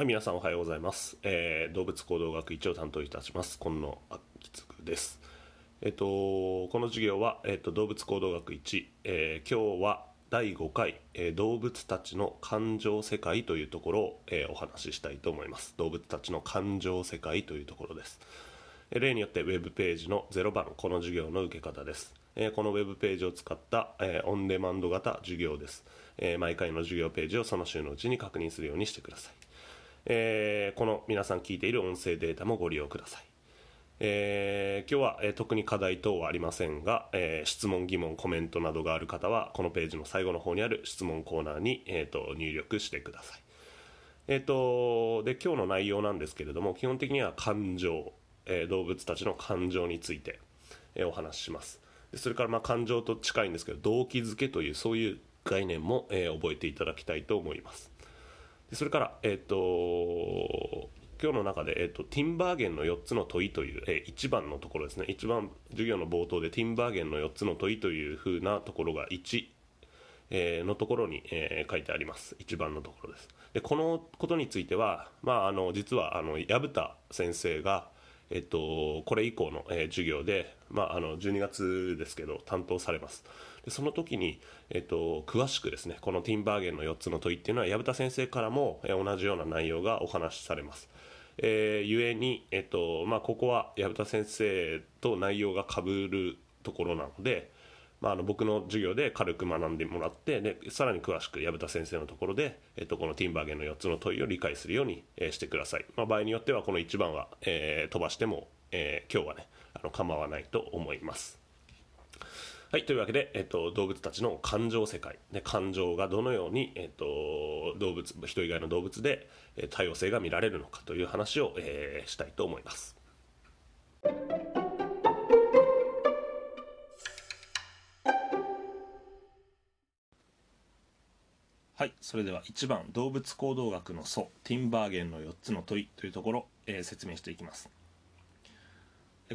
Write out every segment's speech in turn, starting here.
はい、皆さんおはようございます。えー動物行動学1を担当いたします、今野明嗣です。えっ、と、この授業は、えっ、と、動物行動学1、え今日は第5回、え動物たちの感情世界というところを、えお話ししたいと思います。動物たちの感情世界というところです。例によってウェブページの0番、この授業の受け方です。えこのウェブページを使った、えオンデマンド型授業です。え毎回の授業ページをその週のうちに確認するようにしてください。えーこの皆さん聞いている音声データもご利用ください。えー今日は、えー特に課題等はありませんが、えー質問、疑問、コメントなどがある方はこのページの最後の方にある質問コーナーに、えーと入力してください。えー、とで今日の内容なんですけれども基本的には感情、え動物たちの感情について、えお話ししますでそれからまあ感情と近いんですけど動機づけというそういう概念も、え覚えていただきたいと思いますそれから、えー、と今日の中で、えー、とティンバーゲンの4つの問いという、え1番のところですね。一番授業の冒頭でティンバーゲンの4つの問いというふうなところが1えーのところに、えー書いてあります。1番のところです。でこのことについては、まあ、あの実はあの薮田先生が、えっと、これ以降の、えー授業で、まあ、あの12月ですけど担当されます。でその時に、えっと、詳しくですねこのティンバーゲンの4つの問いっていうのは薮田先生からも、同じような内容がお話しされます。えー、ゆえに、えっとまあ、ここは薮田先生と内容がかぶるところなので、まあ、あの僕の授業で軽く学んでもらってでさらに詳しく薮田先生のところで、えっと、このティンバーゲンの4つの問いを理解するように、えーしてください、まあ、場合によってはこの1番は、えー飛ばしても、えー今日はねあの構わないと思います。はい、というわけで、えっと、動物たちの感情世界。で感情がどのように、えっと、動物人以外の動物でえ多様性が見られるのかという話を、えーしたいと思います。はいそれでは1番動物行動学の祖ティンバーゲンの4つの問いというところ、えー説明していきます。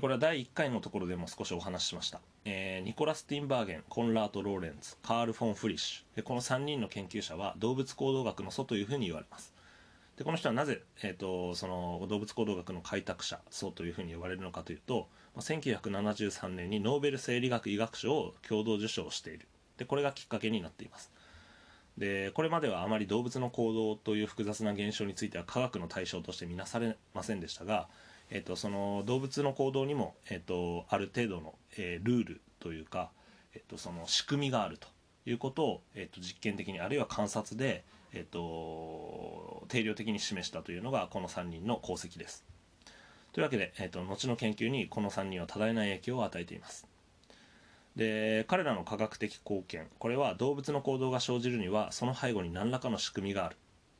これは第1回のところでも少しお話ししました、えーニコラス・ティンバーゲンコンラート・ローレンツカール・フォン・フリッシュ。でこの3人の研究者は動物行動学の祖というふうに言われます。でこの人はなぜ、えー、とその動物行動学の開拓者祖というふうに呼ばれるのかというとま1973年にノーベル生理学医学賞を共同受賞している。でこれがきっかけになっています。でこれまではあまり動物の行動という複雑な現象については科学の対象として見なされませんでしたが、えっとその動物の行動にも、えっとある程度の、えールールというか、えっとその仕組みがあるということを、えっと実験的にあるいは観察で、えっと定量的に示したというのがこの3人の功績です。というわけで、えっと後の研究にこの3人は多大な影響を与えています。で彼らの科学的貢献これは動物の行動が生じるにはその背後に何らかの仕組みがある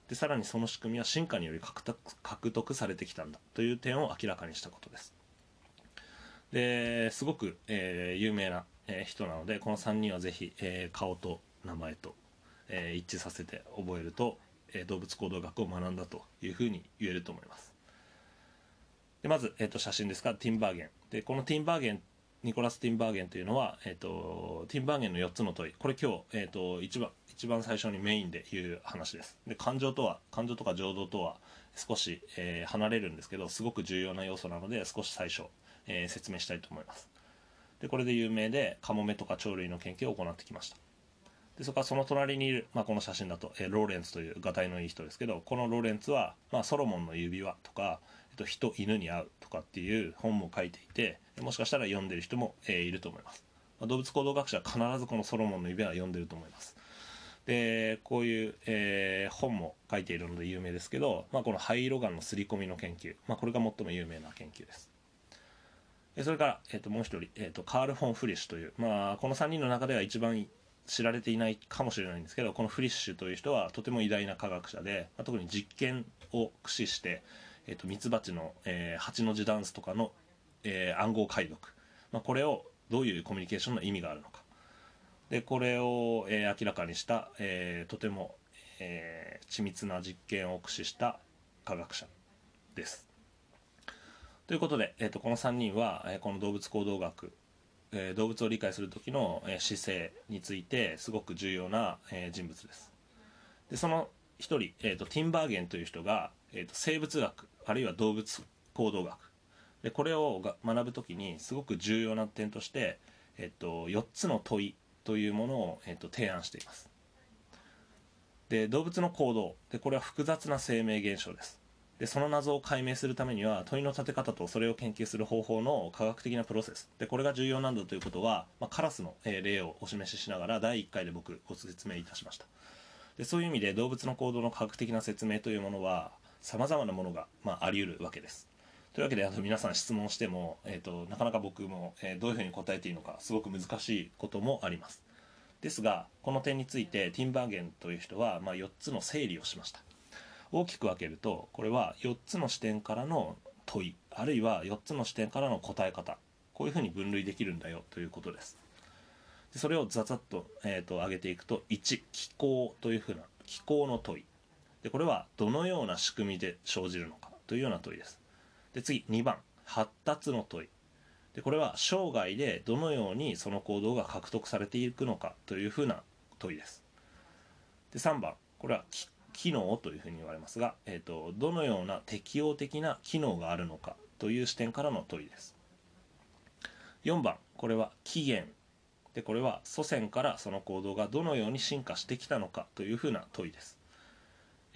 でさらにその仕組みは進化により獲得獲得されてきたんだという点を明らかにしたことです。ですごく、えー有名な、えー人なのでこの3人はぜひ、えー顔と名前と、えー一致させて覚えると、えー動物行動学を学んだというふうに言えると思います。でまず、えー、と写真ですがティンバーゲン。でこのティンバーゲンニコラス・ティンバーゲンというのは、えー、とティンバーゲンの4つの問いこれ今日、えー、と一番一番最初にメインで言う話です。で感情とは感情とか情動とは少し、えー離れるんですけどすごく重要な要素なので少し最初、えー説明したいと思います。でこれで有名でカモメとか鳥類の研究を行ってきました。でそこからその隣にいる、まあ、この写真だと、えーローレンツというがたいのいい人ですけどこのローレンツは、まあ、ソロモンの指輪とか、えっと、人犬に会うとかっていう本も書いていてもしかしたら読んでる人も、えーいると思います、まあ動物行動学者は必ずこのソロモンの指輪は読んでると思います。でこういう、えー本も書いているので有名ですけど、まあ、この灰色ガンの刷り込みの研究、まあ、これが最も有名な研究です。でそれから、えー、ともう一人、えー、とカール・フォン・フリッシュという、まあ、この3人の中では一番知られていないかもしれないんですけどこのフリッシュという人はとても偉大な科学者で、まあ、特に実験を駆使して、えー、とミツバチの、えー、8の字ダンスとかの、えー暗号解読、まあ、これをどういうコミュニケーションの意味があるのか。でこれを、えー明らかにした、えーとても、えー緻密な実験を駆使した科学者です。ということで、えー、とこの3人は、えーこの動物行動学、えー動物を理解する時の、えー姿勢についてすごく重要な、えー人物です。でその一人、えー、とティンバーゲンという人が、えーと、生物学あるいは動物行動学でこれをが学ぶ時にすごく重要な点として、えーと、4つの問いというものを、えーと提案しています。で動物の行動。でこれは複雑な生命現象です。でその謎を解明するためには問いの立て方とそれを研究する方法の科学的なプロセス。でこれが重要なんだということは、まあ、カラスの、例をお示ししながら第1回で僕ご説明いたしました。でそういう意味で動物の行動の科学的な説明というものはさまざまなものが、まあ、あり得るわけです。というわけであの皆さん質問しても、えーと、なかなか僕も、えー、どういうふうに答えていいのかすごく難しいこともあります。ですがこの点についてティンバーゲンという人は、まあ、4つの整理をしました。大きく分けるとこれは4つの視点からの問いあるいは4つの視点からの答え方こういうふうに分類できるんだよということです。でそれをざざっと,、えーと、挙げていくと1気候というふうな気候の問い。でこれはどのような仕組みで生じるのかというような問いです。で次2番。発達の問い。でこれは生涯でどのようにその行動が獲得されていくのかというふうな問いです。で3番。これは機能というふうに言われますが、えーと、どのような適応的な機能があるのかという視点からの問いです。4番。これは起源。でこれは祖先からその行動がどのように進化してきたのかというふうな問いです、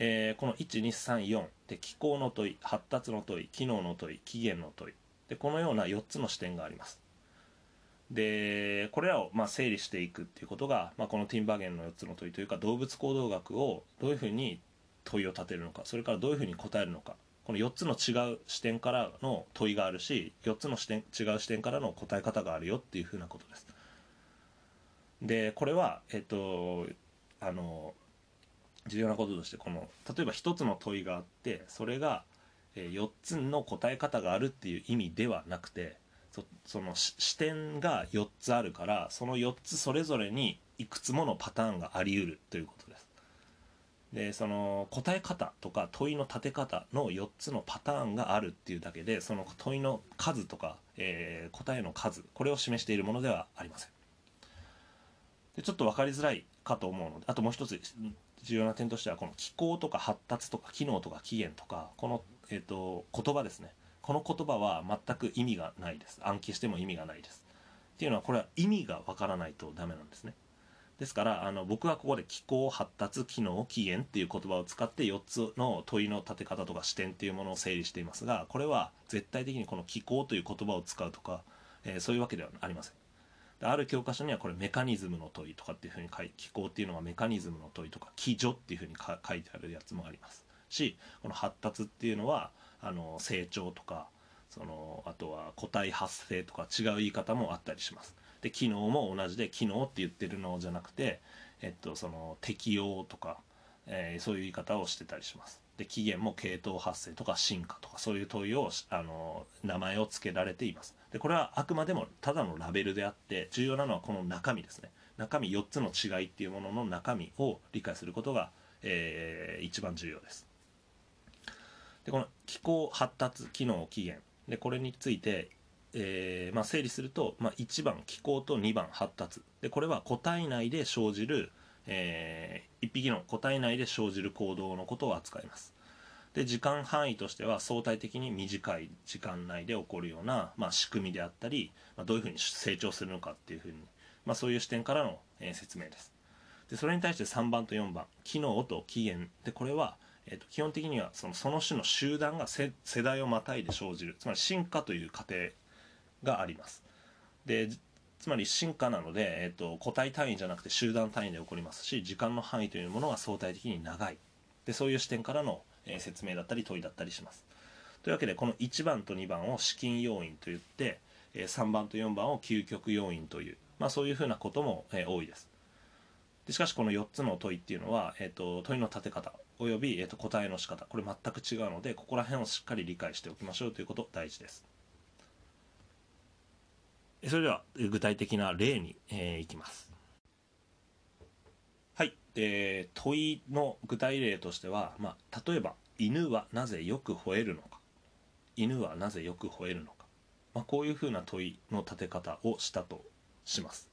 えー、この1234で気候の問い発達の問い機能の問い起源の問い。でこのような4つの視点があります。でこれらをまあ整理していくっていうことが、まあ、このティンバーゲンの4つの問いというか動物行動学をどういうふうに問いを立てるのかそれからどういうふうに答えるのか。この4つの違う視点からの問いがあるし4つの視点違う視点からの答え方があるよっていうふうなことです。でこれはえっとあの重要なこととしてこの例えば1つの問いがあってそれが4つの答え方があるっていう意味ではなくてその視点が4つあるからその4つそれぞれにいくつものパターンがありうるということです。でその答え方とか問いの立て方の4つのパターンがあるっていうだけでその問いの数とか、えー、答えの数これを示しているものではありません。でちょっと分かりづらいかと思うのであともう一つ重要な点としてはこの機構とか発達とか機能とか起源とかこの、えーと言葉ですね。この言葉は全く意味がないです。暗記しても意味がないです。っていうのはこれは意味がわからないとダメなんですね。ですからあの僕はここで気候発達機能起源っていう言葉を使って4つの問いの立て方とか視点っていうものを整理していますがこれは絶対的にこの気候という言葉を使うとか、えー、そういうわけではありません。ある教科書にはこれメカニズムの問いとかっていうふうに書い気候っていうのはメカニズムの問いとか気助っていうふうに書いてあるやつもあります。しこの発達っていうのはあの成長とかそのあとは個体発生とか違う言い方もあったりします。で機能も同じで機能って言ってるのじゃなくて、えっと、その適用とか、えー、そういう言い方をしてたりします。で起源も系統発生とか進化とかそういう問いをあの名前を付けられています。でこれはあくまでもただのラベルであって重要なのはこの中身ですね。中身4つの違いっていうものの中身を理解することが、えー、一番重要です。でこの機構発達機能起源。でこれについて、えー、まあ、整理すると、まあ、1番気候と2番発達。でこれは個体内で生じる、えー、1匹の個体内で生じる行動のことを扱います。で時間範囲としては相対的に短い時間内で起こるような、まあ、仕組みであったり、まあどういうふうに成長するのかっていうふうに、まあそういう視点からの、えー、説明です。でそれに対して3番と4番機能と起源。でこれはえーと、基本的にはそのその種の集団が世代をまたいで生じるつまり進化という過程があります。でつまり進化なので、えーと、個体単位じゃなくて集団単位で起こりますし時間の範囲というものが相対的に長い。でそういう視点からの、えー、説明だったり問いだったりします。というわけでこの1番と2番を資金要因といって、えー、3番と4番を究極要因という、まあ、そういうふうなことも、えー、多いです。でしかしこの4つの問いっていうのは、えーと問いの立て方および、えー、と答えの仕方これ全く違うのでここら辺をしっかり理解しておきましょうということ大事です。それでは具体的な例に、えー、いきます。で問いの具体例としては、まあ、例えば犬はなぜよく吠えるのか。犬はなぜよく吠えるのか、まあ、こういうふうな問いの立て方をしたとします。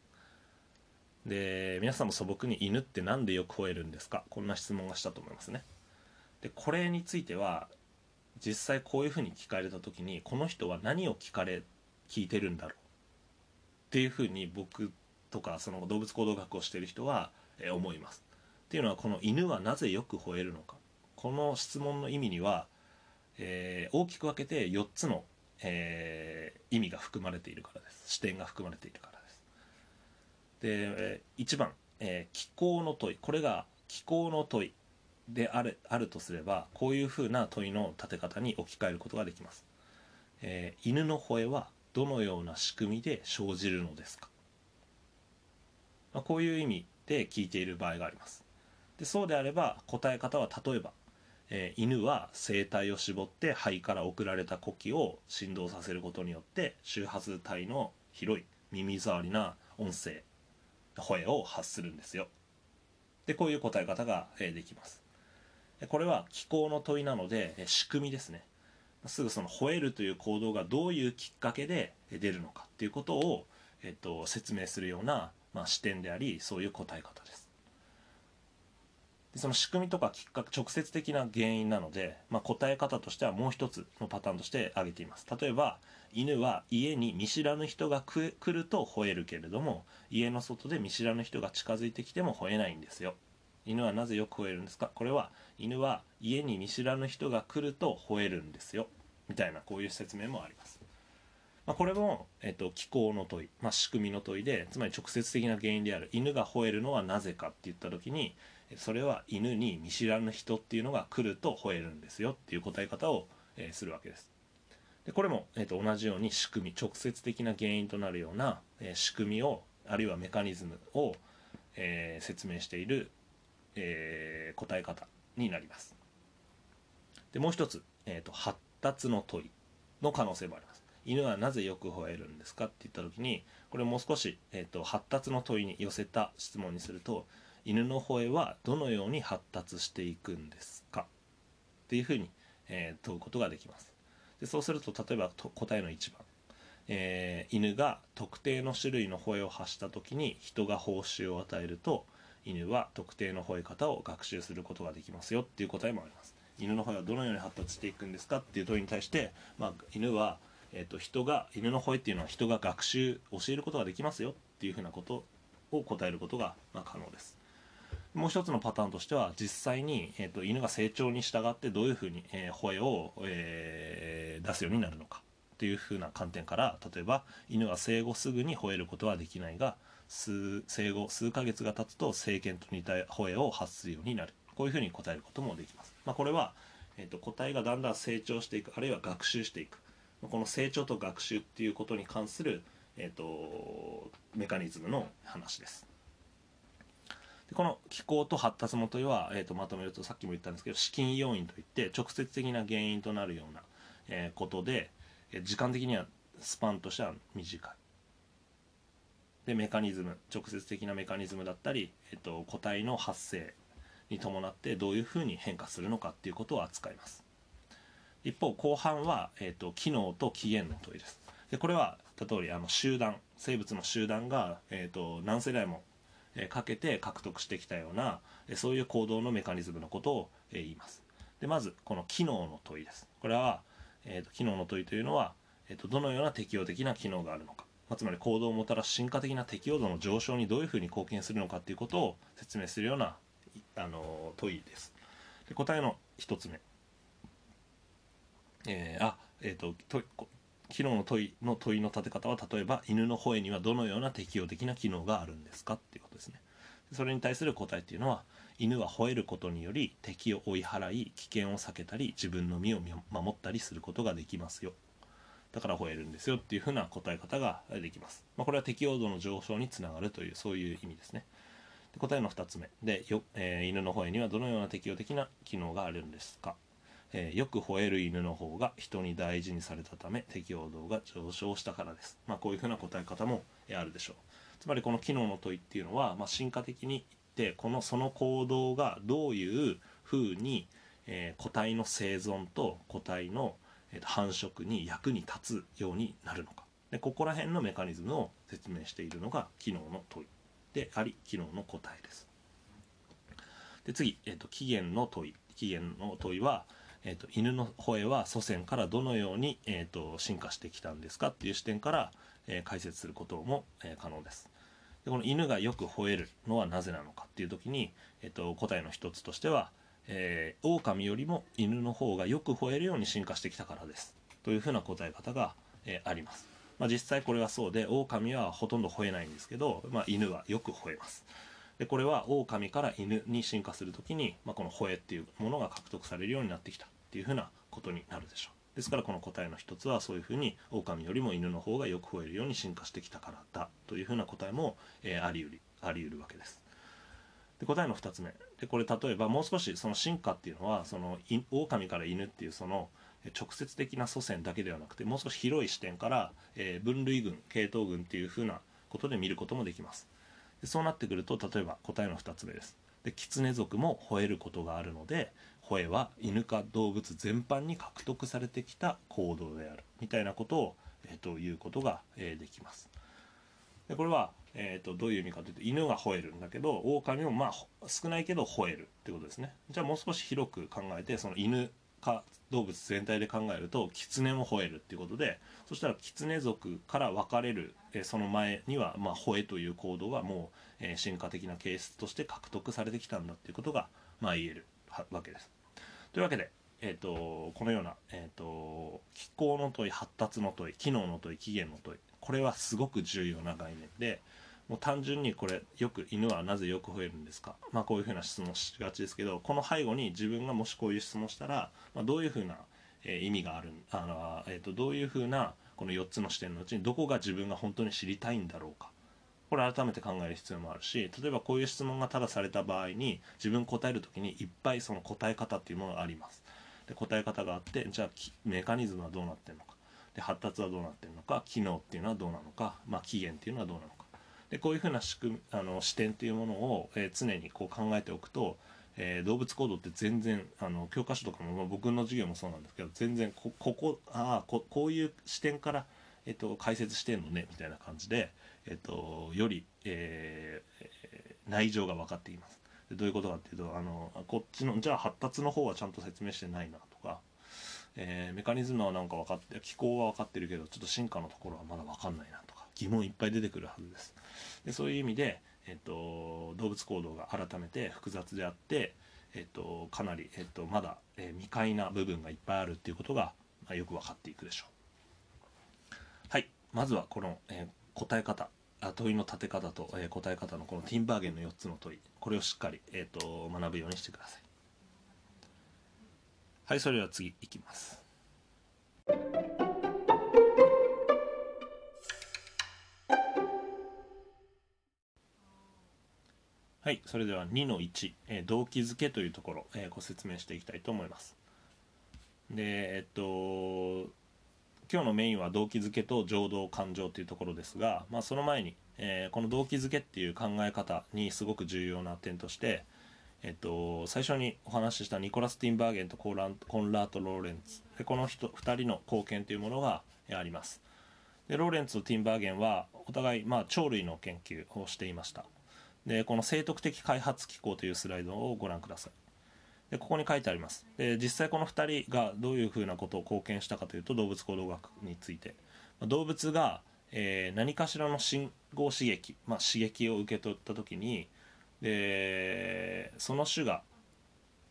で皆さんも素朴に犬って何でよく吠えるんですか？こんな質問がしたと思いますね。でこれについては実際こういうふうに聞かれた時にこの人は何を聞かれ聞いてるんだろう？っていうふうに僕とかその動物行動学をしてる人は、思います。っていうのはこの犬はなぜよく吠えるのか。この質問の意味には、えー、大きく分けて4つの、えー、意味が含まれているからです。視点が含まれているからです。で1番、えー、気候の問い。これが気候の問いであるあるとすればこういうふうな問いの立て方に置き換えることができます、えー、犬の吠えはどのような仕組みで生じるのですか、まあ、こういう意味で聞いている場合があります。でそうであれば答え方は例えば、えー、犬は声帯を絞って肺から送られた呼気を振動させることによって周波数帯の広い耳障りな音声声を発するんですよ。でこういう答え方が、えー、できます。これは気候の問いなのでえ仕組みですね。すぐその吠えるという行動がどういうきっかけで出るのかっていうことを、えっと、説明するような、まあ、視点でありそういう答え方です。でその仕組みとかきっかけ直接的な原因なので、まあ、答え方としてはもう一つのパターンとして挙げています。例えば犬は家に見知らぬ人が来ると吠えるけれども家の外で見知らぬ人が近づいてきても吠えないんですよ。犬はなぜよく吠えるんですか？これは犬は家に見知らぬ人が来ると吠えるんですよ。みたいなこういう説明もあります、まあ、これも、えーと、気候の問い、まあ、仕組みの問いでつまり直接的な原因である犬が吠えるのはなぜかって言った時にそれは犬に見知らぬ人っていうのが来ると吠えるんですよっていう答え方を、えー、するわけです。でこれも、えーと、同じように仕組み直接的な原因となるような、えー、仕組みをあるいはメカニズムを、えー、説明している、え、答え方になります。でもう一つ、えーと、発達の問いの可能性もあります。犬はなぜよく吠えるんですかって言った時にこれもう少し、えーと、発達の問いに寄せた質問にすると犬の吠えはどのように発達していくんですか？っていうふうに、えー、問うことができます。でそうすると例えば答えの1番、えー、犬が特定の種類の吠えを発した時に人が報酬を与えると犬は特定の吠え方を学習することができますよ。っていう答えもあります。犬の吠えはどのように発達していくんですか？っていう問いに対して、まあ、犬は、えーと、人が犬の吠えっていうのは人が学習教えることができますよ。っていうふうなことを答えることが、まあ、可能です。もう一つのパターンとしては実際に、えーと、犬が成長に従ってどういうふうに、えー、吠えを、えー、出すようになるのかっていうふうな観点から例えば犬は生後すぐに吠えることはできないが数生後数ヶ月が経つと成犬と似た吠えを発するようになる。こういうふうに答えることもできます、まあ、これは、えーと、個体がだんだん成長していくあるいは学習していく。この成長と学習っていうことに関する、えーと、メカニズムの話です。でこの気候と発達元は、えーと、まとめるとさっきも言ったんですけど資金要因といって直接的な原因となるような、えー、ことで時間的にはスパンとしては短い。でメカニズム直接的なメカニズムだったり、えっと、個体の発生に伴ってどういうふうに変化するのかっていうことを扱います。一方後半は、えっと、機能と起源の問いです。でこれは例えばあの集団生物の集団が、えっと、何世代もかけて獲得してきたようなそういう行動のメカニズムのことを言いますでまずこの機能の問いですこれは、えーと、機能の問いというのは、えーとどのような適応的な機能があるのかまあ、つまり行動をもたらす進化的な適応度の上昇にどういうふうに貢献するのかということを説明するようなあの問いです。で答えの1つ目。えー、あ、えっ、ー、と昨日の問いの問いの立て方は例えば犬の吠えにはどのような適応的な機能があるんですかっていうことですね。それに対する答えっていうのは犬は吠えることにより敵を追い払い危険を避けたり自分の身を守ったりすることができますよだから吠えるんですよっていうふうな答え方ができます。まあ、これは適応度の上昇につながるというそういう意味ですね。で答えの2つ目でよ、えー、犬の吠えにはどのような適応的な機能があるんですか、えー、よく吠える犬の方が人に大事にされたため適応度が上昇したからです。まあ、こういうふうな答え方もあるでしょう。つまりこの機能の問いっていうのは、まあ、進化的に言ってこのその行動がどういうふうに、えー、個体の生存と個体のえー、繁殖に役に立つようになるのかでここら辺のメカニズムを説明しているのが機能の問いであり機能の答えですで次、えーと、起源の問い起源の問いは、えーと、犬の吠えは祖先からどのように、えーと、進化してきたんですかっていう視点から、えー、解説することも、えー、可能です。でこの犬がよく吠えるのはなぜなのかっていう時に、えーと、答えの一つとしては、えー、狼よりも犬の方がよく吠えるように進化してきたからです。というふうな答え方が、えあります、まあ、実際これはそうで狼はほとんど吠えないんですけど、まあ、犬はよく吠えます。でこれは狼から犬に進化する時に、まあ、この吠えっていうものが獲得されるようになってきた。っていうふうなことになるでしょう。ですからこの答えの一つはそういうふうに狼よりも犬の方がよく吠えるように進化してきたからだというふうな答えも、えー、ありうりありうるわけです。で答えの2つ目。でこれ例えばもう少しその進化っていうのはその狼から犬っていうその直接的な祖先だけではなくてもう少し広い視点から、えー、分類群系統群っていうふうなことで見ることもできます。でそうなってくると例えば答えの2つ目です。で狐族も吠えることがあるので吠えは犬か動物全般に獲得されてきた行動である。みたいなことを、えー、ということが、えー、できます。でこれは、えー、とどういう意味かというと犬が吠えるんだけど狼もまあ少ないけど吠えるってことですね。じゃあもう少し広く考えてその犬か動物全体で考えると狐も吠えるっていうことでそしたら狐族から分かれる、えその前には、まあ、吠えという行動がもう、え進化的な形質として獲得されてきたんだっていうことが、まあ、言えるわけです。というわけで、えーと、このような、えーと、気候の問い発達の問い機能の問い起源の問いこれはすごく重要な概念でもう単純にこれよく犬はなぜよく吠えるんですかまあこういうふうな質問しがちですけどこの背後に自分がもしこういう質問したら、まあ、どういうふうな、えー、意味があるあの、えーと、どういうふうなこの4つの視点のうちにどこが自分が本当に知りたいんだろうかこれ改めて考える必要もあるし例えばこういう質問がただされた場合に自分答える時にいっぱいその答え方っていうものがあります。で答え方があってじゃあメカニズムはどうなってるのか。で発達はどうなってるのか。機能っていうのはどうなのか、まあ、起源っていうのはどうなのか。でこういうふうな仕組みあの視点っていうものを、えー、常にこう考えておくと、えー、動物行動って全然あの教科書とかも、まあ、僕の授業もそうなんですけど全然ここああここういう視点から、えーと、解説してんのねみたいな感じで、えーと、より、えー、内情が分かっています。でどういうことかっていうとあのこっちのじゃあ発達の方はちゃんと説明してないなとか、えー、メカニズムはなんか分かって気候は分かってるけどちょっと進化のところはまだ分かんないなとか疑問いっぱい出てくるはずです。でそういう意味で、えっと、動物行動が改めて複雑であって、えっと、かなり、えっと、まだ、えー、未開な部分がいっぱいあるっていうことが、まあ、よく分かっていくでしょうはいまずはこの、えー、答え方あ問いの立て方と、えー、答え方のこのティンバーゲンの4つの問い。これをしっかり、えーと学ぶようにしてください。はいそれでは次いきます。はい、それでは2の1、えー、動機づけというところ、えー、ご説明していきたいと思います。で、えっと、今日のメインは動機づけと情動感情というところですが、まあ、その前に、えー、この動機づけっていう考え方にすごく重要な点として、えっと、最初にお話ししたニコラス・ティンバーゲンとコンラート・ローレンツ。でこの人2人の貢献というものがあります。でローレンツとティンバーゲンはお互い、まあ、鳥類の研究をしていました。でこの生徳的開発機構というスライドをご覧ください。でここに書いてあります。で実際この2人がどういうふうなことを貢献したかというと動物行動学について。動物が、えー、何かしらの信号刺激、まあ、刺激を受け取った時にでその種が、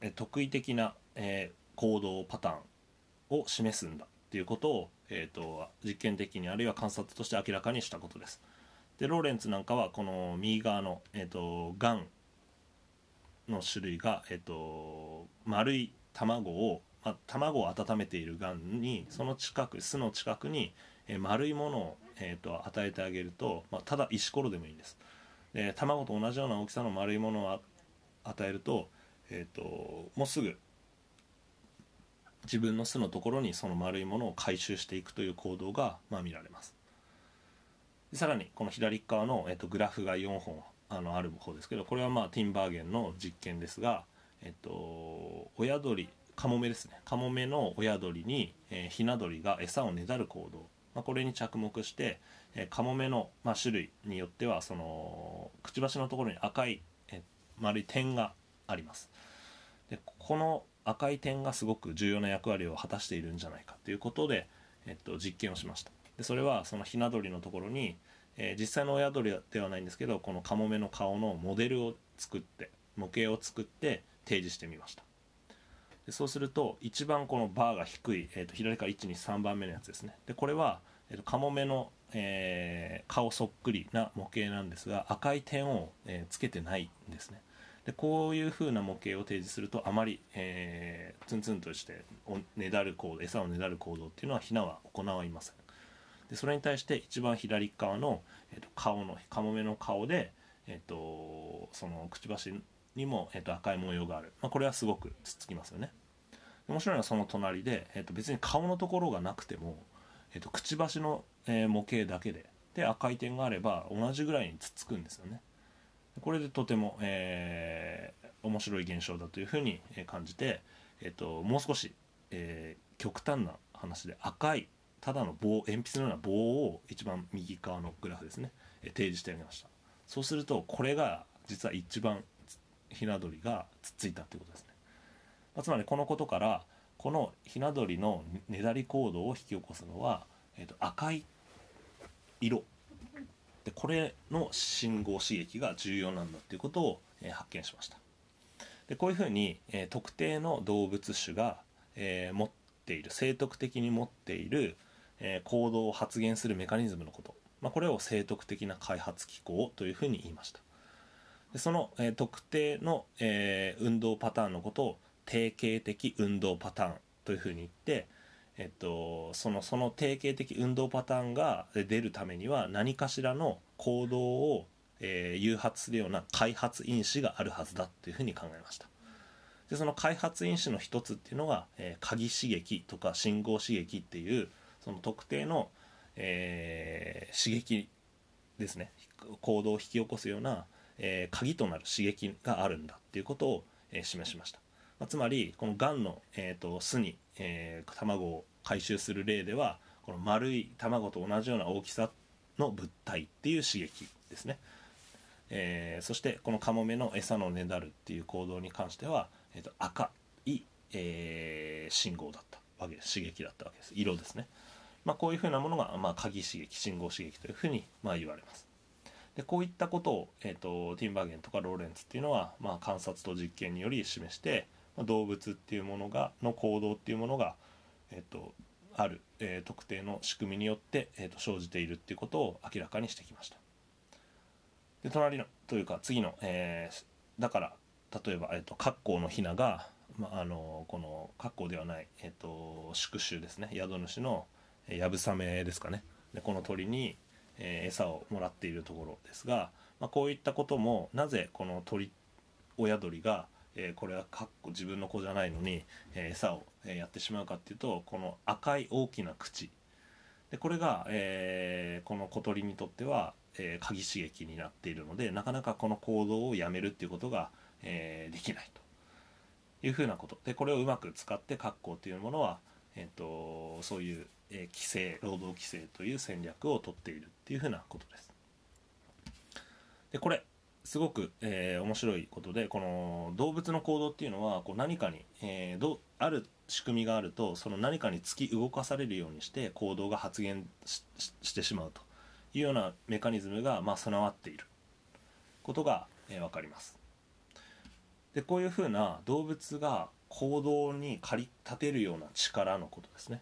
え特異的な、えー、行動パターンを示すんだっていうことを、えーと実験的にあるいは観察として明らかにしたことです。でローレンツなんかはこの右側の、えーと、がんの種類が、えーと、丸い卵を、まあ、卵を温めているがんにその近く巣の近くに、えー、丸いものを、えーと、与えてあげると、まあ、ただ石ころでもいいんです。で卵と同じような大きさの丸いものを与えると,、えー、ともうすぐ自分の巣のところにその丸いものを回収していくという行動が、まあ、見られます。さらにこの左側の、えっと、グラフが4本あのある方ですけどこれはまあティンバーゲンの実験ですが、えっと、親鳥カモメですね。カモメの親鳥に、えー、ヒナ鳥が餌をねだる行動、まあ、これに着目して、えー、カモメの、まあ、種類によってはそのくちばしのところに赤い、えー、丸い点があります。でこの赤い点がすごく重要な役割を果たしているんじゃないかということで、えっと、実験をしました。でそれはそのひな鳥のところに、えー、実際の親鳥ではないんですけどこのカモメの顔のモデルを作って模型を作って提示してみました。でそうすると一番このバーが低い、えー、と左から123番目のやつですね。でこれは、えー、とカモメの、えー、顔そっくりな模型なんですが赤い点を、えー、つけてないんですね。でこういう風な模型を提示するとあまり、えー、ツンツンとしてねだる行動餌をねだる行動っていうのはヒナは行わいません。でそれに対して一番左側の、えー、と顔のカモメの顔で、えーと、そのくちばしにも、えー、と赤い模様がある、まあ、これはすごくつっつきますよね。面白いのはその隣で、えー、と別に顔のところがなくても、えー、とくちばしの、えー、模型だけでで赤い点があれば同じぐらいにつっつくんですよね。これでとても、えー、面白い現象だというふうに感じて、えーと、もう少し、えー、極端な話で赤いただの棒鉛筆のような棒を一番右側のグラフですね、え、提示してあげました。そうするとこれが実は一番ひな鳥がつっついたということですね、まあ、つまりこのことからこのひな鳥のねだり行動を引き起こすのは、えーと赤い色。でこれの信号刺激が重要なんだっていうことを、えー、発見しました。でこういうふうに、えー、特定の動物種が、えー、持っている生徳的に持っている、え行動を発現するメカニズムのこと、まあ、これを生徳的な開発機構というふうに言いました。でその、え特定の、え運動パターンのことを定型的運動パターンというふうに言ってえっと、そのその定型的運動パターンが出るためには何かしらの行動を、えー、誘発するような開発因子があるはずだというふうに考えました。でその開発因子の一つっていうのが、えー、鍵刺激とか信号刺激っていうその特定の、えー、刺激ですね。行動を引き起こすような、えー、鍵となる刺激があるんだっていうことを、えー、示しました。まあ、つまりこのがんの、えーと、巣に、えー、卵を回収する例ではこの丸い卵と同じような大きさの物体っていう刺激ですね、えー、そしてこのカモメの餌のねだるっていう行動に関しては、えーと、赤い、えー、信号だったわけです刺激だったわけです。色ですね、まあ、こういうふうなものが、まあ、鍵刺激信号刺激というふうに、まあ、言われます。でこういったことを、えーとティンバーゲンとかローレンツっていうのは、まあ、観察と実験により示してまあ動物っていうものがの行動っていうものが、えっと、ある、えー、特定の仕組みによって、えーと、生じているっていうことを明らかにしてきました。で隣のというか次の、えー、だから例えば、えーと、格好のヒナが、まあ、あのこの格好ではない、えーと、宿主ですね。宿主のやぶさめですかね。でこの鳥に、えー、餌をもらっているところですが、まあ、こういったこともなぜこの鳥親鳥がえー、これはかっこ自分の子じゃないのに、えー、餌を、やってしまうかっていうとこの赤い大きな口。でこれが、えこの小鳥にとっては、え鍵刺激になっているのでなかなかこの行動をやめるっていうことが、えできないと。いうふうなこと。でこれをうまく使って格好というものは、えーと、そういう、え規制労働規制という戦略をとっているっていうふうなことです。でこれすごく、えー、面白いことでこの動物の行動っていうのはこう何かに、えー、どある仕組みがあるとその何かに突き動かされるようにして行動が発現してしまうと。いうようなメカニズムが、まあ、備わっている。ことが、えー、分かります。でこういうふうな動物が行動に駆り立てるような力のことですね。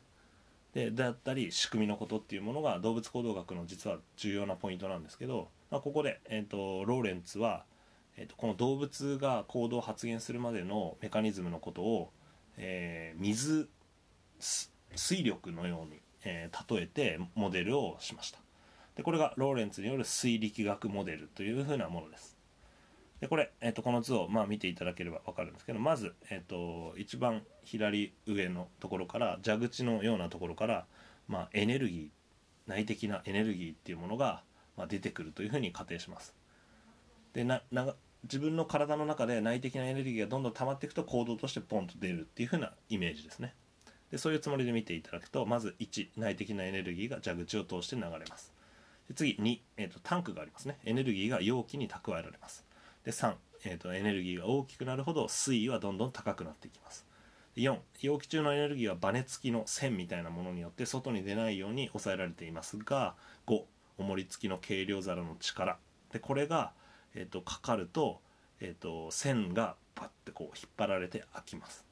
でだったり仕組みのことっていうものが動物行動学の実は重要なポイントなんですけどまあ、ここで、えーと、ローレンツは、えーと、この動物が行動を発現するまでのメカニズムのことを、えー、水水力のように、えー、例えてモデルをしました。でこれがローレンツによる水力学モデルというふうなものです。でこれ、えーと、この図を、まあ、見ていただければ分かるんですけどまず、えー、と一番左上のところから蛇口のようなところから、まあ、エネルギー内的なエネルギーっていうものがまあ、出てくるというふうに仮定します。でなな自分の体の中で内的なエネルギーがどんどん溜まっていくと行動としてポンと出るっていうふうなイメージですね。でそういうつもりで見ていただくとまず1内的なエネルギーが蛇口を通して流れます。で次2、えーと、タンクがありますね。エネルギーが容器に蓄えられます。で3、えーと、エネルギーが大きくなるほど水位はどんどん高くなっていきます。4容器中のエネルギーはバネ付きの線みたいなものによって外に出ないように抑えられていますが5重り付きの計量皿の力。でこれが、えーと、かかると,、えーと、線がパッてこう引っ張られて開きます。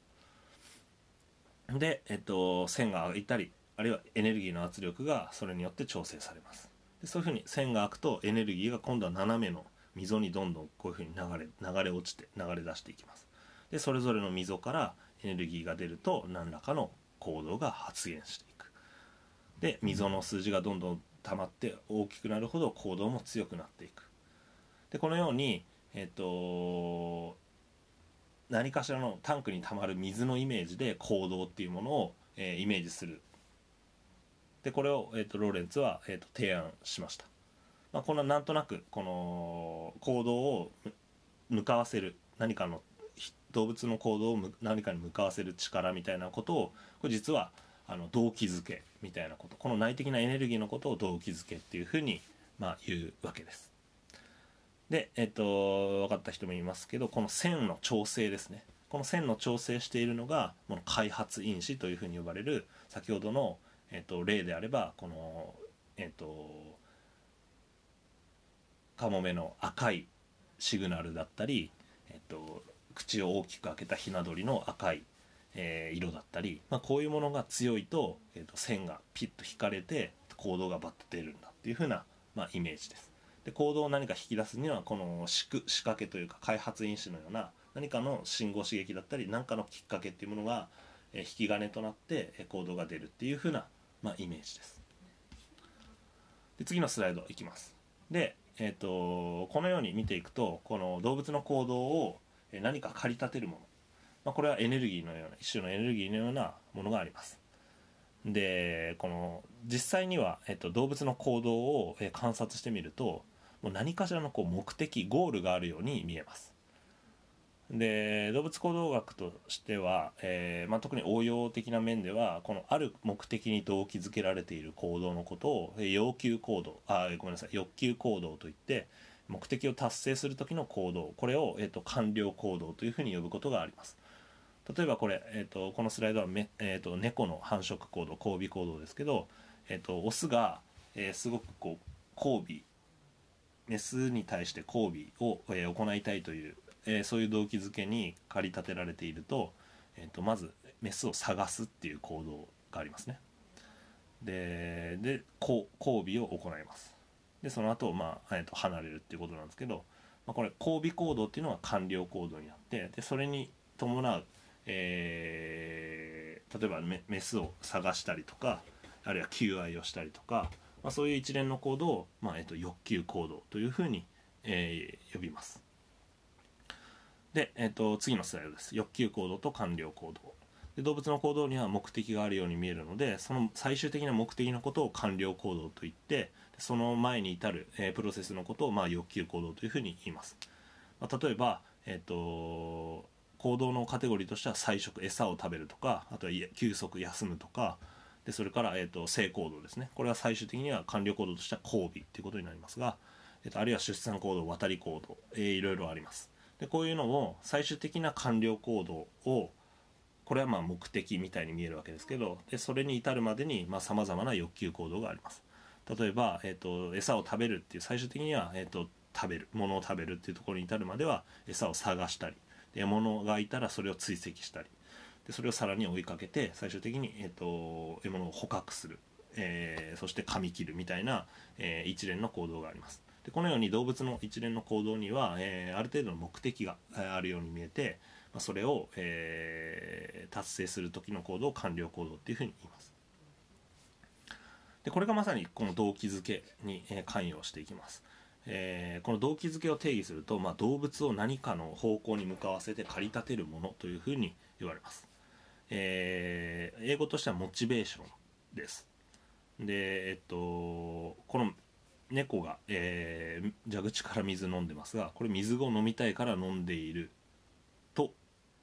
で、えーと、線が開いたりあるいはエネルギーの圧力がそれによって調整されます。でそういうふうに線が開くとエネルギーが今度は斜めの溝にどんどんこういうふうに流れ流れ落ちて流れ出していきます。でそれぞれの溝からエネルギーが出ると何らかの行動が発現していく。で溝の数字がどんどん溜まって大きくなるほど行動も強くなっていく。でこのようにえっ、と何かしらのタンクに溜まる水のイメージで行動っていうものを、えー、イメージする。でこれを、えーと、ローレンツは、えーと、と提案しました、まあ、このなんとなくこの行動を向かわせる何かの動物の行動を何かに向かわせる力みたいなことをこれ実はあの動機づけみたいなことこの内的なエネルギーのことを動機づけっていうふうに、まあ、言うわけです。で、えっと、分かった人もいますけどこの線の調整ですねこの線の調整しているのがこの開発因子というふうに呼ばれる先ほどの、えっと、例であればこの、えっと、カモメの赤いシグナルだったり、えっと、口を大きく開けたひな鳥の赤い、えー、色だったり、まあ、こういうものが強いと,、えーと、線がピッと引かれて行動がバッと出るんだっていうふうな、まあ、イメージです。で行動を何か引き出すにはこの仕掛けというか開発因子のような何かの信号刺激だったり何かのきっかけっていうものが引き金となって行動が出るっていうふうな、まあ、イメージです。で次のスライドいきます。で、えーとこのように見ていくとこの動物の行動を何か駆り立てるもの、まあ、これはエネルギーのような一種のエネルギーのようなものがあります。でこの実際には、えっと、動物の行動を観察してみるともう何かしらのこう目的ゴールがあるように見えます。で動物行動学としては、えーまあ、特に応用的な面ではこのある目的に動機づけられている行動のことを要求行動あごめんなさい欲求行動といって目的を達成する時の行動これを、えーと、完了行動というふうに呼ぶことがあります。例えばこれ、えーと、このスライドはめ、えーと、猫の繁殖行動交尾行動ですけど、えー、とオスが、えー、すごくこう交尾メスに対して交尾を、えー、行いたいという、えー、そういう動機づけに駆り立てられていると,、えー、とまずメスを探すっていう行動がありますねでで交尾を行いますでその後、まあえー、と離れるっていうことなんですけど、まあ、これ交尾行動っていうのは完了行動になってでそれに伴う、えー、例えばメメスを探したりとかあるいは求愛をしたりとか、まあ、そういう一連の行動を、まあえー、と欲求行動というふうに、えー、呼びます。で、えーと、次のスライドです。欲求行動と完了行動。で動物の行動には目的があるように見えるのでその最終的な目的のことを完了行動といってその前に至る、えー、プロセスのことを、まあ、欲求行動というふうに言います、まあ、例えば、えーと、行動のカテゴリーとしては菜食餌を食べるとかあとは休息休むとかでそれから、えーと、性行動ですねこれは最終的には完了行動としては交尾ということになりますが、えーと、あるいは出産行動渡り行動、えー、いろいろありますでこういうのを最終的な完了行動をこれはまあ目的みたいに見えるわけですけどでそれに至るまでにさまざ、まな欲求行動があります。例えば、えーと、餌を食べるっていう最終的には、えーと、食べる物を食べるっていうところに至るまでは餌を探したり獲物がいたらそれを追跡したりでそれをさらに追いかけて最終的に、えーと、獲物を捕獲する、えー、そして噛み切るみたいな、えー、一連の行動があります。でこのように動物の一連の行動には、えー、ある程度の目的があるように見えて、まあ、それを、え達成する時の行動を完了行動っていうふうに言います。でこれがまさにこの動機づけに、え関与していきます、えー、この動機づけを定義すると、まあ、動物を何かの方向に向かわせて駆り立てるものというふうに言われます、えー、英語としてはモチベーションです。でえっとこの猫が、えー、蛇口から水飲んでますがこれ水を飲みたいから飲んでいると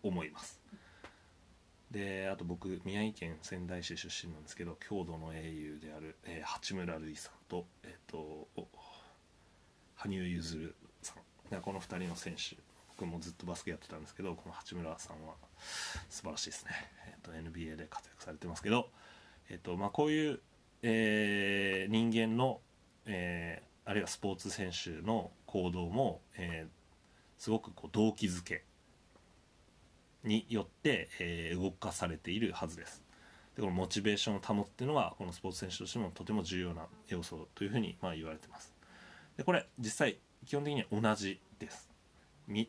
思います。であと僕宮城県仙台市出身なんですけど郷土の英雄である、えー、八村塁さんと,、えーと、羽生結弦さん。この2人の選手僕もずっとバスケやってたんですけどこの八村さんは素晴らしいですね、えーと、NBA で活躍されてますけど、えーとまあ、こういう、えー、人間の、えー、あるいはスポーツ選手の行動も、えー、すごくこう動機づけによって、えー、動かされているはずです。でこのモチベーションを保つっていうのはこのスポーツ選手としてもとても重要な要素というふうにまあ言われてます。でこれ実際基本的には同じです。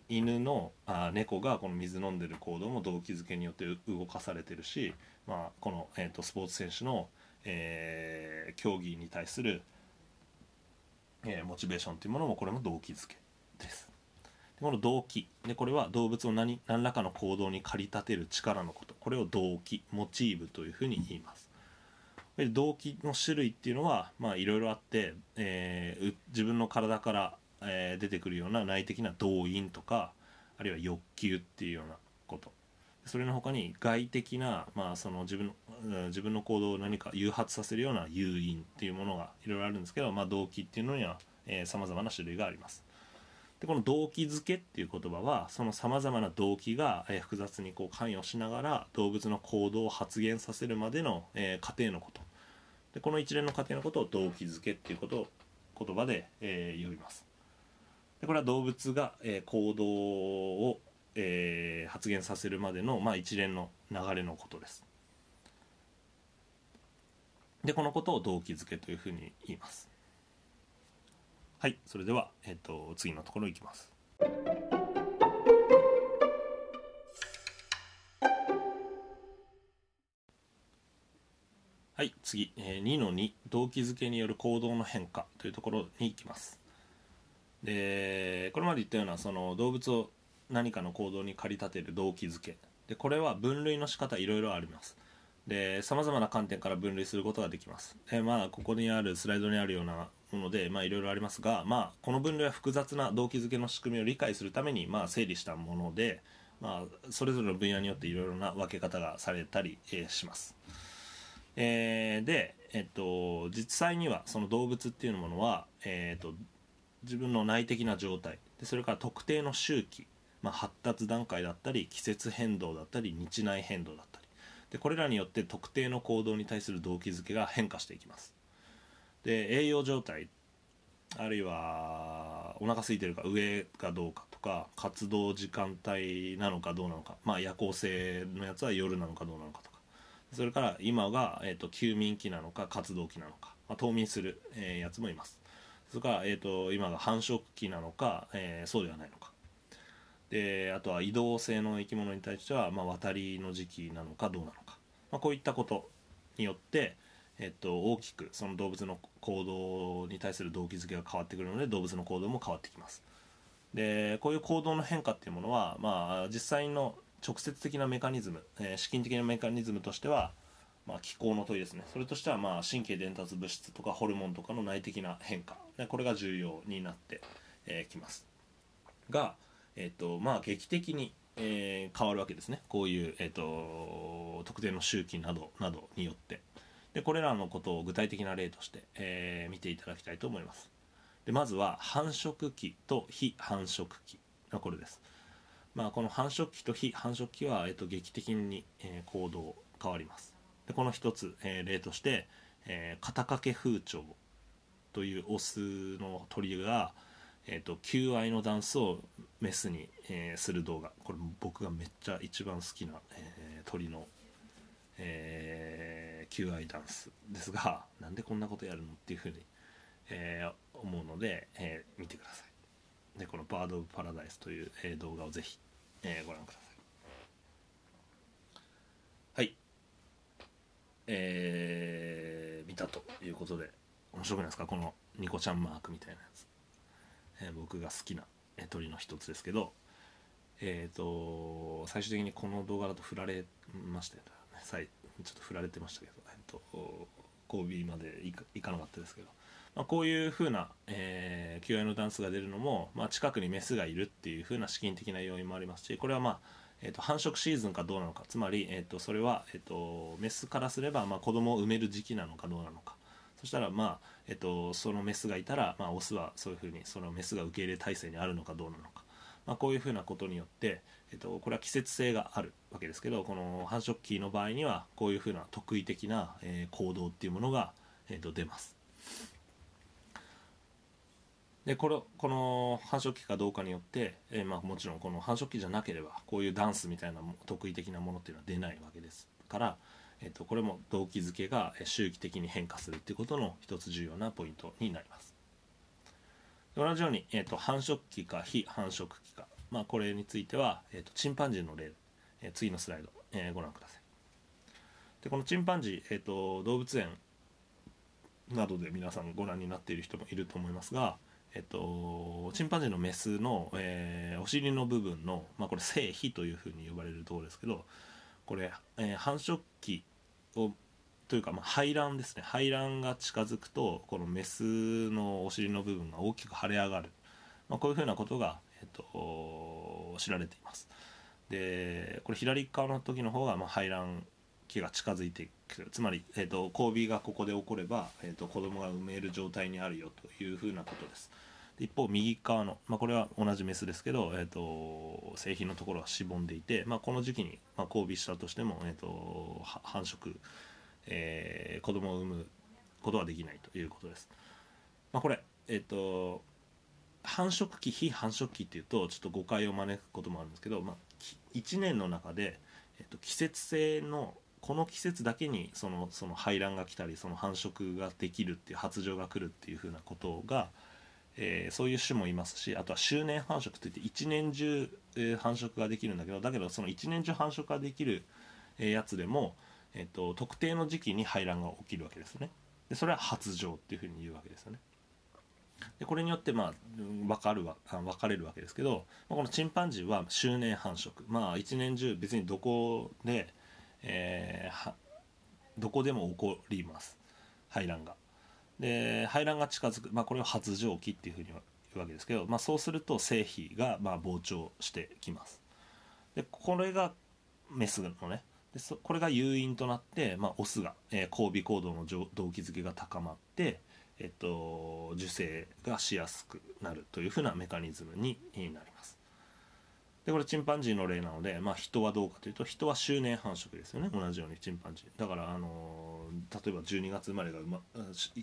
犬のあ猫がこの水飲んでる行動も動機づけによって動かされてるし、まあ、この、えーと、スポーツ選手の、えー、競技に対する、えー、モチベーションというものもこれも動機づけです。でこの動機。でこれは動物を何何らかの行動に駆り立てる力のこと。これを動機モチーブというふうに言います。動機の種類っていうのはいろいろあって、えー、自分の体からえー、出てくるような内的な動員とかあるいは欲求っていうようなこと。それの他に外的な、まあ、その自分の自分の行動を何か誘発させるような誘引っていうものがいろいろあるんですけど、まあ、動機っていうのにはさまざまな種類があります。でこの動機づけっていう言葉はそのさまざまな動機が、え、複雑にこう関与しながら動物の行動を発現させるまでの、えー、過程のこと。でこの一連の過程のことを動機づけっていうことを言葉で、えー、呼びます。でこれは動物が、えー、行動を、えー、発現させるまでの、まあ、一連の流れのことです。でこのことを動機づけというふうに言います。はいそれでは、えーと、次のところいきます。はい次、えー、2の2動機づけによる行動の変化というところに行きます。でこれまで言ったようなその動物を何かの行動に駆り立てる動機づけ。でこれは分類の仕方いろいろあります。でさまざまな観点から分類することができます。でまあここにあるスライドにあるようなものでまあいろいろありますがまあこの分類は複雑な動機づけの仕組みを理解するためにまあ整理したものでまあそれぞれの分野によっていろいろな分け方がされたり、えー、します。えー、で、えっと、実際にはその動物っていうものは、えー、っと自分の内的な状態。でそれから特定の周期、まあ、発達段階だったり季節変動だったり日内変動だったり。でこれらによって特定の行動に対する動機づけが変化していきます。で栄養状態あるいはお腹空いてるか上かどうかとか活動時間帯なのかどうなのかまあ夜行性のやつは夜なのかどうなのかとか。それから今が、えーと、休眠期なのか活動期なのか、まあ、冬眠する、えー、やつもいます。それから、えーと、今が繁殖期なのか、えー、そうではないのか。であとは移動性の生き物に対しては、まあ、渡りの時期なのかどうなのか、まあ、こういったことによって、えっと、大きくその動物の行動に対する動機づけが変わってくるので動物の行動も変わってきます。でこういう行動の変化っていうものは、まあ、実際の直接的なメカニズム、えー、資金的なメカニズムとしてはまあ、気候の問いですね。それとしてはまあ神経伝達物質とかホルモンとかの内的な変化。これが重要になってき、えー、ます。が、えーとまあ、劇的に、えー、変わるわけですね。こういう、えーと、特定の周期などなどによって。でこれらのことを具体的な例として、えー、見ていただきたいと思います。でまずは繁殖期と非繁殖期がこれです。まあ、この繁殖期と非繁殖期は、えーと、劇的に、えー、行動変わります。でこの一つ、えー、例として、えー、肩掛け風潮というオスの鳥が、えーと、求愛のダンスをメスに、えー、する動画。これ僕がめっちゃ一番好きな、えー、鳥の、えー、求愛ダンス。ですがなんでこんなことやるのっていうふうに、えー、思うので、えー、見てください。でこの「バード・オブ・パラダイス」という、えー、動画をぜひ、えー、ご覧ください。はい。えー、見たということで面白くないですか？このニコちゃんマークみたいなやつ、え、僕が好きな鳥の一つですけどえっ、ー、と最終的にこの動画だと振られましたよね。ちょっと振られてましたけど、えーと、交尾までいかなかったですけど、まあ、こういう風な、えー、求愛のダンスが出るのも、まあ、近くにメスがいるっていう風な資金的な要因もありますしこれはまあえーと、繁殖シーズンかどうなのか。つまり、えーと、それは、えーと、メスからすれば、まあ、子供を産める時期なのかどうなのか。そしたら、まあえー、とそのメスがいたら、まあ、オスはそういうふうにそのメスが受け入れ体制にあるのかどうなのか、まあ、こういうふうなことによって、えっと、これは季節性があるわけですけどこの繁殖期の場合にはこういうふうな特異的な、えー行動っていうものが、えっと、出ます。でこのこの繁殖期かどうかによって、えーまあ、もちろんこの繁殖期じゃなければこういうダンスみたいな特異的なものっていうのは出ないわけですから、えっとこれも動機づけが周期的に変化するっていうことの一つ重要なポイントになります。同じように、えっと繁殖期か非繁殖期か、まあ、これについては、えっとチンパンジーの例、えー次のスライド、えーご覧ください。でこのチンパンジー、えっと動物園などで皆さんご覧になっている人もいると思いますが、えっと、チンパンジーのメスの、えーお尻の部分の、まあ、これ性皮というふうに呼ばれるところですけどこれ、えー繁殖期をというか、まあ、排卵ですね。排卵が近づくとこのメスのお尻の部分が大きく腫れ上がる、まあ、こういうふうなことが、えっと、知られています。でこれ左側の時の方が、まあ、排卵期が近づいてくる。つまり、えっと交尾がここで起これば、えっと子供が産める状態にあるよというふうなことです。一方右側の、まあ、これは同じメスですけど、えっと製品のところはしぼんでいて、まあ、この時期に、まあ、交尾したとしても、えっと繁殖、えー子供を産むことはできないということです、まあ、これえっと繁殖期非繁殖期っていうとちょっと誤解を招くこともあるんですけど、まあ、1年の中で、えっと、季節性のこの季節だけにそのその排卵が来たりその繁殖ができるっていう発情が来るっていうふうなことが、えーそういう種もいますしあとは周年繁殖といって一年中、えー繁殖ができるんだけどだけどその一年中繁殖ができる、えーやつでも、えっと特定の時期に排卵が起きるわけですね。でそれは発情っていうふうに言うわけですよね。でこれによってまあ分かるわ分かれるわけですけど、まあこのチンパンジーは周年繁殖。まあ一年中別にどこで、えーはどこでも起こります。排卵が。で排卵が近づく、まあ、これを発情期っていうふうに言うわけですけど、まあ、そうすると性比がまあ膨張してきます。でこれがメスのね。でそこれが誘因となって、まあ、オスが、えー交尾行動の動機づけが高まって、えっと、受精がしやすくなるというふうなメカニズムになります。でこれチンパンジーの例なので、まあ、人はどうかというと人は周年繁殖ですよね。同じようにチンパンジー。だから、あの例えば12月生まれが、ま、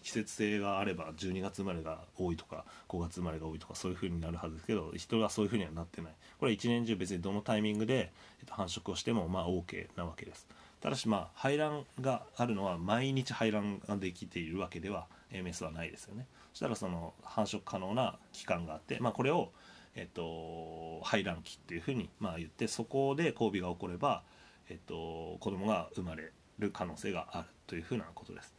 季節性があれば12月生まれが多いとか5月生まれが多いとかそういうふうになるはずですけど人はそういうふうにはなってない。これは一年中別にどのタイミングで、えっと、繁殖をしてもまあ OK なわけです。ただしまあ排卵があるのは毎日排卵ができているわけではえーメスはないですよね。そしたらその繁殖可能な期間があって、まあ、これを、えっと、排卵期っていうふうにまあ言ってそこで交尾が起これば、えっと、子供が生まれる可能性があるというふうなことです。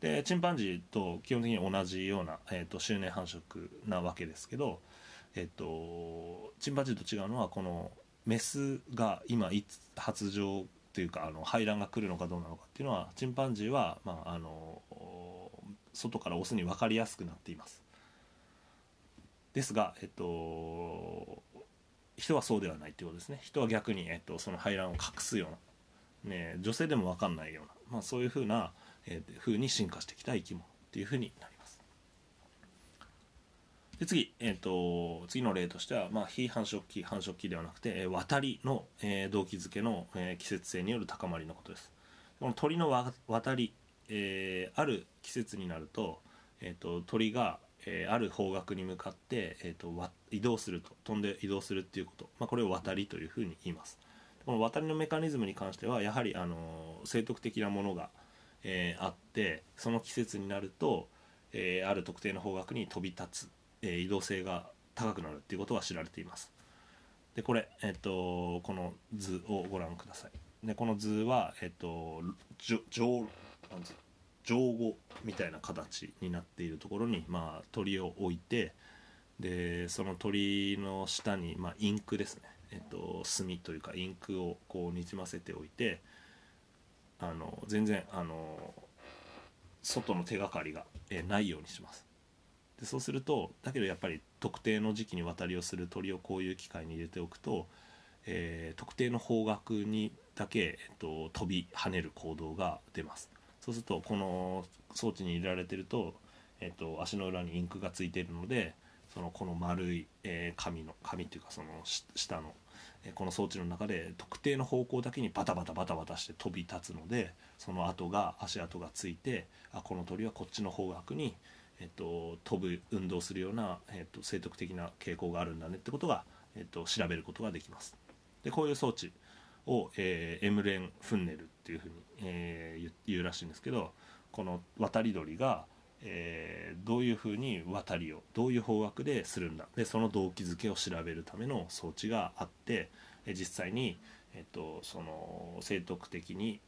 でチンパンジーと基本的に同じような、えっと、周年繁殖なわけですけど、えっと、チンパンジーと違うのはこのメスが今いつ発情というかあの排卵が来るのかどうなのかっていうのはチンパンジーは、まあ、あの外からオスに分かりやすくなっています。ですが、えっと、人はそうではないということですね。人は逆に、えっと、その排卵を隠すような、ね、女性でも分かんないような、まあ、そういうふうな、えー、風に進化してきた生き物っていうふうになります。で次、えー、と次の例としては、まあ、非繁殖期繁殖期ではなくて、えー渡りの、えー動機づけの、えー季節性による高まりのことです。この鳥の渡り、えーある季節になると,、えー、と鳥が、えーある方角に向かって、えー、と移動すると飛んで移動するっていうこと、まあ、これを渡りというふうに言います。この渡りのメカニズムに関してはやはり、あの生徳的なものが、えーあってその季節になると、えある特定の方角に飛び立つ、え移動性が高くなるっていうことは知られています。でこれ、えっとこの図をご覧ください。でこの図は、えっとじょ上なんつう上語みたいな形になっているところに、まあ、鳥を置いてでその鳥の下に、まあ、インクですね、えっと、墨というかインクをこうにじませておいてあの全然あの外の手がかりが、えないようにします。でそうするとだけどやっぱり特定の時期に渡りをする鳥をこういう機械に入れておくと、えー特定の方角にだけ、えっと、飛び跳ねる行動が出ます。そうするとこの装置に入れられてると、えっと、足の裏にインクがついているのでそのこの丸い、えー紙の紙っていうかその下の、えーこの装置の中で特定の方向だけにバタバタバタバタして飛び立つのでその跡が足跡がついてあこの鳥はこっちの方角に、えっと飛ぶ運動するような、えっと生徳的な傾向があるんだねってことが、えっと調べることができます。でこういう装置を、えーエムレン・フンネルっていうふうに、えー言うらしいんですけどこの渡り鳥が、えーどういうふうに渡りをどういう方角でするんだでその動機づけを調べるための装置があって、え実際に、えっとその生徳的に、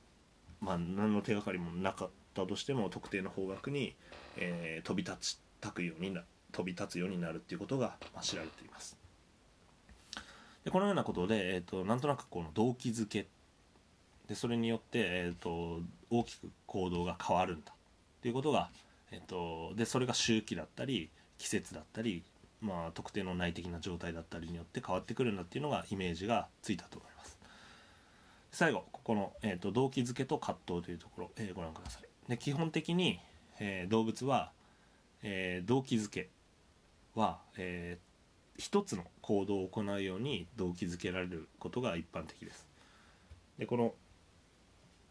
まあ、何の手がかりもなかったとしても特定の方角に、えー飛び立ちたくようにな飛び立つようになるっていうことが、まあ、知られています。でこのようなことで、えー、となんとなくこの動機づけ。でそれによって、えー、と大きく行動が変わるんだ。っていうことが、えー、とでそれが周期だったり季節だったり、まあ、特定の内的な状態だったりによって変わってくるんだっていうのがイメージがついたと思います。最後ここの、えー、と動機づけと葛藤というところ、えーご覧ください。で基本的に、えー動物は、えー動機づけは、えー一つの行動を行うように動機づけられることが一般的です。でこの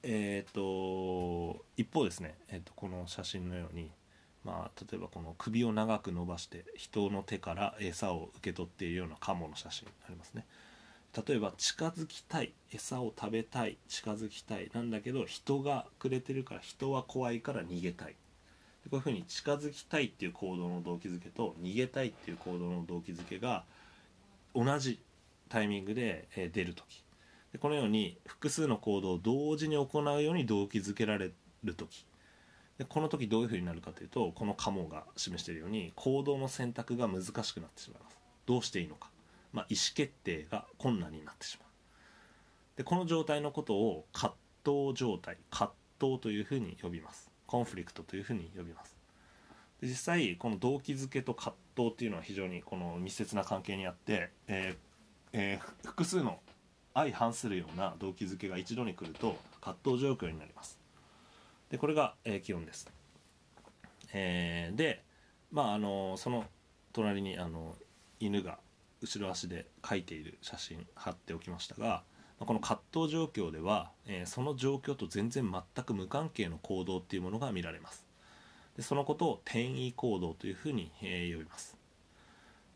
えっ、と一方ですね、えー、とこの写真のように、まあ、例えばこの首を長く伸ばして人の手から餌を受け取っているようなカモの写真ありますね。例えば近づきたい餌を食べたい近づきたいなんだけど人がくれてるから人は怖いから逃げたいこういうふうに近づきたいっていう行動の動機づけと逃げたいっていう行動の動機づけが同じタイミングで出る時。でこのように複数の行動を同時に行うように動機づけられる時。でこの時どういうふうになるかというとこのカモが示しているように行動の選択が難しくなってしまいます。どうしていいのか、まあ、意思決定が困難になってしまう。でこの状態のことを葛藤状態葛藤というふうに呼びます。コンフリクトというふうに呼びます。で実際この動機づけと葛藤っていうのは非常にこの密接な関係にあって、えーえー複数の相反するような動機づけが一度に来ると葛藤状況になります。でこれが、えー基本です、えーでまああのその隣にあの犬が後ろ足で描いている写真貼っておきましたがまこの葛藤状況では、えその状況と全然全く無関係の行動っていうものが見られます。でそのことを転移行動というふうに、えー呼びます。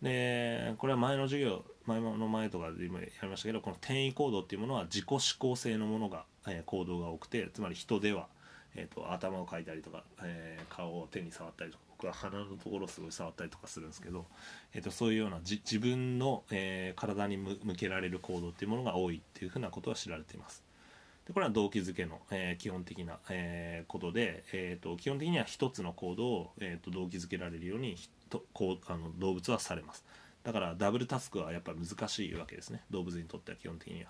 でこれは前の授業前の前とかで今やりましたけどこの転移行動っていうものは自己思考性のものが、え行動が多くてつまり人では、えー、と頭をかいたりとか、えー顔を手に触ったりとか僕は鼻のところをすごい触ったりとかするんですけど、えー、とそういうようなじ自分の、えー体に向けられる行動っていうものが多いっていうふうなことは知られています。でこれは動機づけの、えー基本的な、えーことで、えー、と基本的には一つの行動を、えー、と動機づけられるようにとこうあの動物はされます。だからダブルタスクはやっぱり難しいわけですね。動物にとっては基本的には。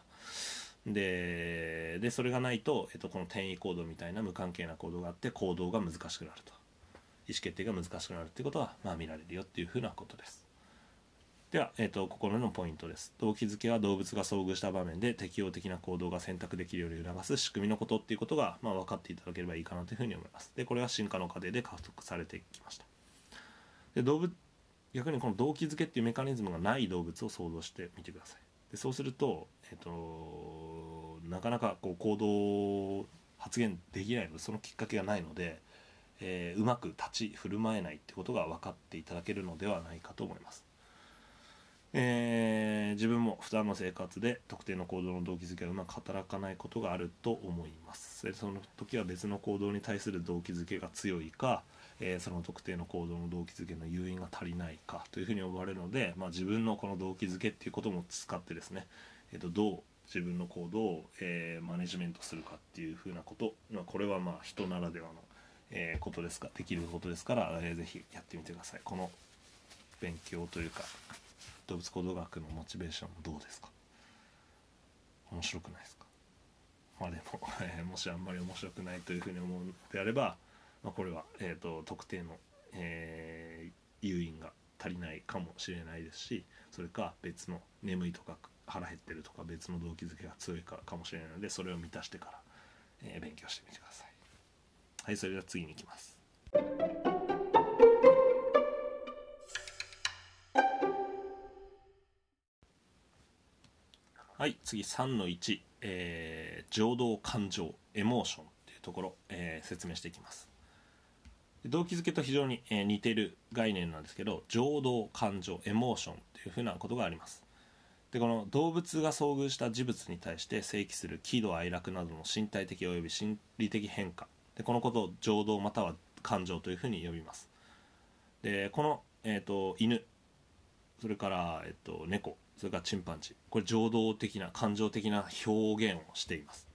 ででそれがないと、えー、とこの転移行動みたいな無関係な行動があって行動が難しくなると。意思決定が難しくなるっていうことは、まあ、見られるよっていうふうなことです。では、えー、とここのポイントです。動機づけは動物が遭遇した場面で適応的な行動が選択できるように促す仕組みのことっていうことが、まあ、分かっていただければいいかなというふうに思います。でこれは進化の過程で獲得されてきました。で動物逆にこの動機づけっていうメカニズムがない動物を想像してみてください。でそうすると,、えー、となかなかこう行動発言できないのでそのきっかけがないので、えーうまく立ち振る舞えないってことが分かっていただけるのではないかと思います。えー自分も普段の生活で特定の行動の動機づけがうまく働かないことがあると思います。その時は別の行動に対する動機づけが強いか、えーその特定の行動の動機づけの誘因が足りないかというふうに思われるので、まあ、自分のこの動機づけっていうことも使ってですね、えー、とどう自分の行動を、えーマネジメントするかっていうふうなこと、まあ、これはまあ人ならではの、えーことですかできることですから、えーぜひやってみてください。この勉強というか動物行動学のモチベーションどうですか？面白くないですか？まあでも、えーもしあんまり面白くないというふうに思うのであれば、まあ、これは、えー、と特定の、えー誘因が足りないかもしれないですしそれか別の眠いとか腹減ってるとか別の動機づけが強いからかもしれないのでそれを満たしてから、えー勉強してみてください。はいそれでは次に行きます。はい次3の1、えー、情動感情エモーションというところ、えー、説明していきます。動機づけと非常に、えー、似てる概念なんですけど情動感情エモーションというふうなことがあります。でこの動物が遭遇した事物に対して正規する喜怒哀楽などの身体的および心理的変化でこのことを情動または感情というふうに呼びます。でこの、えー、と犬それから、えっと猫それからチンパンジーこれ情動的な感情的な表現をしています。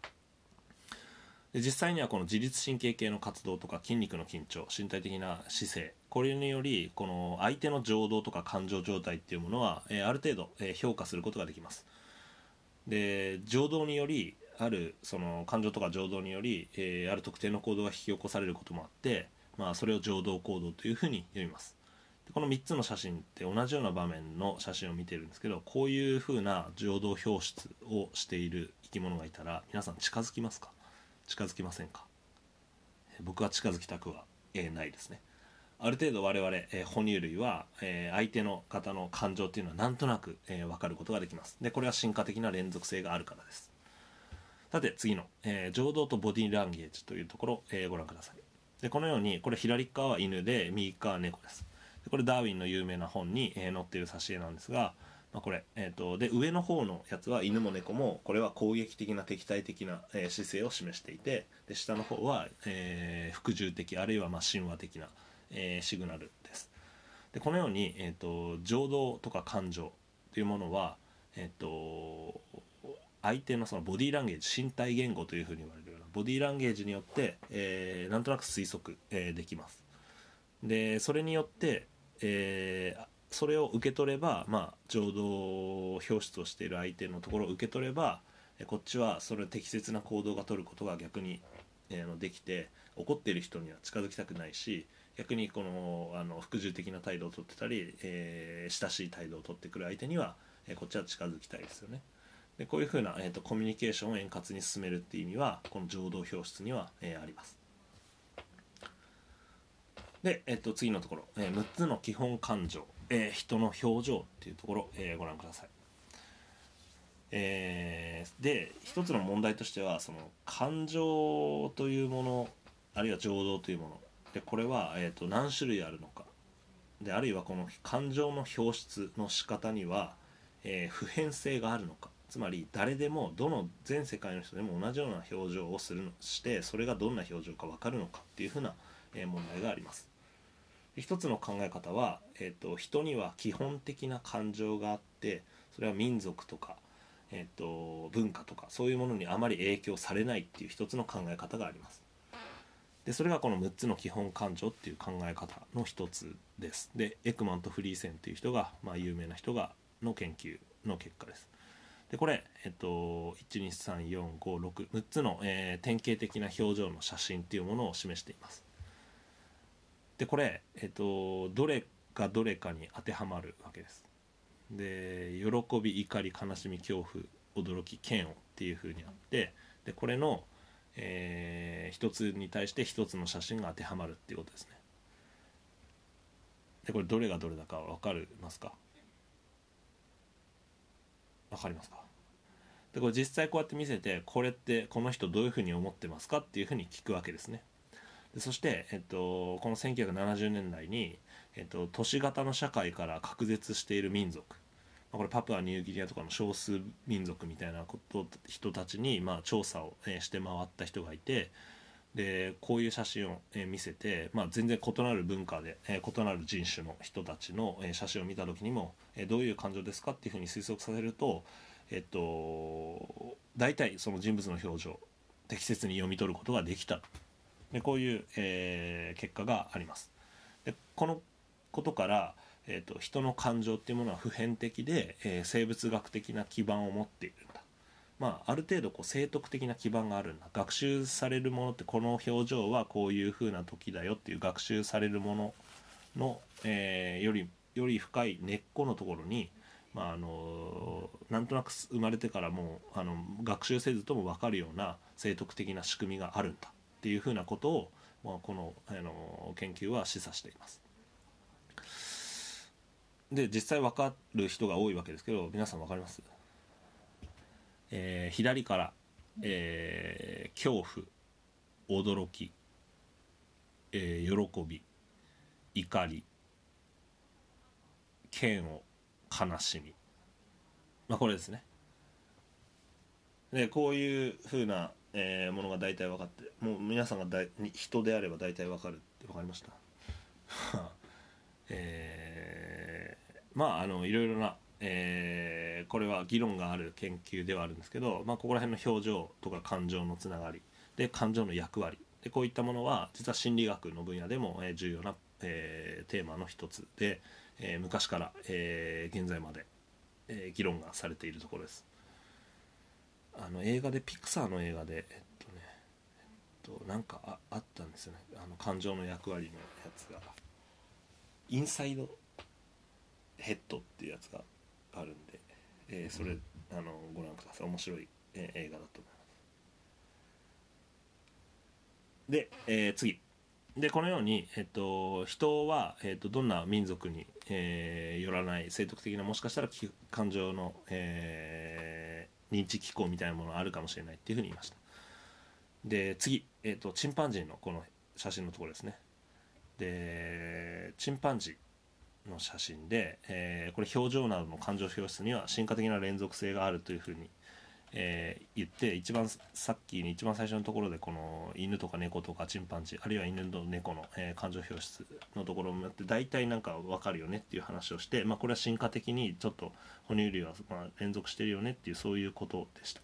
で実際にはこの自律神経系の活動とか筋肉の緊張身体的な姿勢これによりこの相手の情動とか感情状態っていうものは、えーある程度、えー評価することができます。で情動によりあるその感情とか情動により、えーある特定の行動が引き起こされることもあって、まあ、それを情動行動というふうに呼びます。でこの3つの写真って同じような場面の写真を見てるんですけどこういうふうな情動表出をしている生き物がいたら皆さん近づきますか？近づきませんか？僕は近づきたくは、えーないですね。ある程度我々、えー哺乳類は、えー相手の方の感情っていうのはなんとなく、えー分かることができます。でこれは進化的な連続性があるからです。さて次の、えー情動とボディランゲージというところを、えーご覧ください。でこのようにこれ左側は犬で右側は猫です。でこれダーウィンの有名な本に、えー載っている挿絵なんですが、まあ、これ、えー、とで上の方のやつは犬も猫もこれは攻撃的な敵対的な、えー姿勢を示していてで下の方は、えー服従的あるいはまあ神話的な、えーシグナルです。でこのように、えー、と情動とか感情というものは、えー、と相手のそのボディーランゲージ身体言語というふうに言われるようなボディーランゲージによって、えーなんとなく推測、えーできますでそれによって、えーそれを受け取れば、まあ、情動表出をしている相手のところを受け取ればこっちはそれ適切な行動が取ることが逆に、えーできて怒っている人には近づきたくないし逆にこのあの服従的な態度を取ってたり、えー親しい態度を取ってくる相手には、えーこっちは近づきたいですよね。でこういうふうな、えー、とコミュニケーションを円滑に進めるっていう意味はこの情動表出には、えーあります。で、えっと次のところ、えー6つの基本感情、えー人の表情っていうところ、えーご覧ください。えーで一つの問題としてはその感情というものあるいは情動というもの。でこれは、えー、と何種類あるのか。であるいはこの感情の表出の仕方には、えー普遍性があるのか。つまり誰でもどの全世界の人でも同じような表情をするのしてそれがどんな表情か分かるのかっていうふうな、え問題があります。一つの考え方は、えー、と人には基本的な感情があってそれは民族とか、えー、と文化とかそういうものにあまり影響されないっていう一つの考え方があります。でそれがこの6つの基本感情っていう考え方の一つです。でエクマンとフリーセンっていう人が、まあ、有名な人がの研究の結果です。でこれ、えっと、1234566つの、えー典型的な表情の写真っていうものを示しています。でこれ、えっと、どれがどれかに当てはまるわけです。で喜び怒り悲しみ恐怖驚き嫌悪っていうふうにあってでこれの、えー一つに対して一つの写真が当てはまるっていうことですね。でこれどれがどれだか分かりますか？分かりますか？でこれ実際こうやって見せてこれってこの人どういうふうに思ってますかっていうふうに聞くわけですね。でそして、えっと、この1970年代に、えっと、都市型の社会から隔絶している民族。まこれパプアニューギニアとかの少数民族みたいなこと人たちに、まあ、調査を、えして回った人がいてでこういう写真を、え見せて、まあ、全然異なる文化で、え異なる人種の人たちの、え写真を見た時にも、えどういう感情ですかっていうふうに推測させると、えっと、大体その人物の表情適切に読み取ることができた。でこういう、えー結果があります。でこのことから、えー、と人の感情っていうものは普遍的で、えー生物学的な基盤を持っている。まあある程度こう生徳的な基盤があるんだ学習されるものってこの表情はこういう風な時だよっていう学習されるものの、えーよりより深い根っこのところにまああのなんとなく生まれてからもうあの学習せずとも分かるような生徳的な仕組みがあるんだっていうふうなことを、まあ、このあの研究は示唆しています。で実際分かる人が多いわけですけど皆さん分かります？えー左から、えー恐怖驚き、えー喜び怒り嫌悪悲しみ。まあこれですね。でこういうふうな、えーものが大体分かってもう皆さんがだい人であれば大体分かるって分かりました？えーまああのいろいろな、えーこれは議論がある研究ではあるんですけど、まあ、ここら辺の表情とか感情のつながりで感情の役割でこういったものは実は心理学の分野でも、え重要な、えーテーマの一つで、えー昔から、えー現在まで、えー議論がされているところです。あの映画でピクサーの映画でえっとねえっとなんかああったんですよね。あの感情の役割のやつが。インサイドヘッドっていうやつがあるんで、えーそれあのご覧ください。面白い、えー映画だと思います。で、えー次。でこのように、えっと、人は、えっと、どんな民族に、えーよらない生徳的なもしかしたら感情の、えー認知機構みたいなものがあるかもしれないっていうふうに言いました。で次、えっと、チンパンジーのこの写真のところですね。でチンパンジーの写真で、えーこれ表情などの感情表出には進化的な連続性があるというふうに、えー言って一番さっきに一番最初のところでこの犬とか猫とかチンパンジーあるいは犬と猫の、えー感情表出のところをやって大体なんか分かるよねっていう話をして、まあ、これは進化的にちょっと哺乳類はま連続してるよねっていうそういうことでした。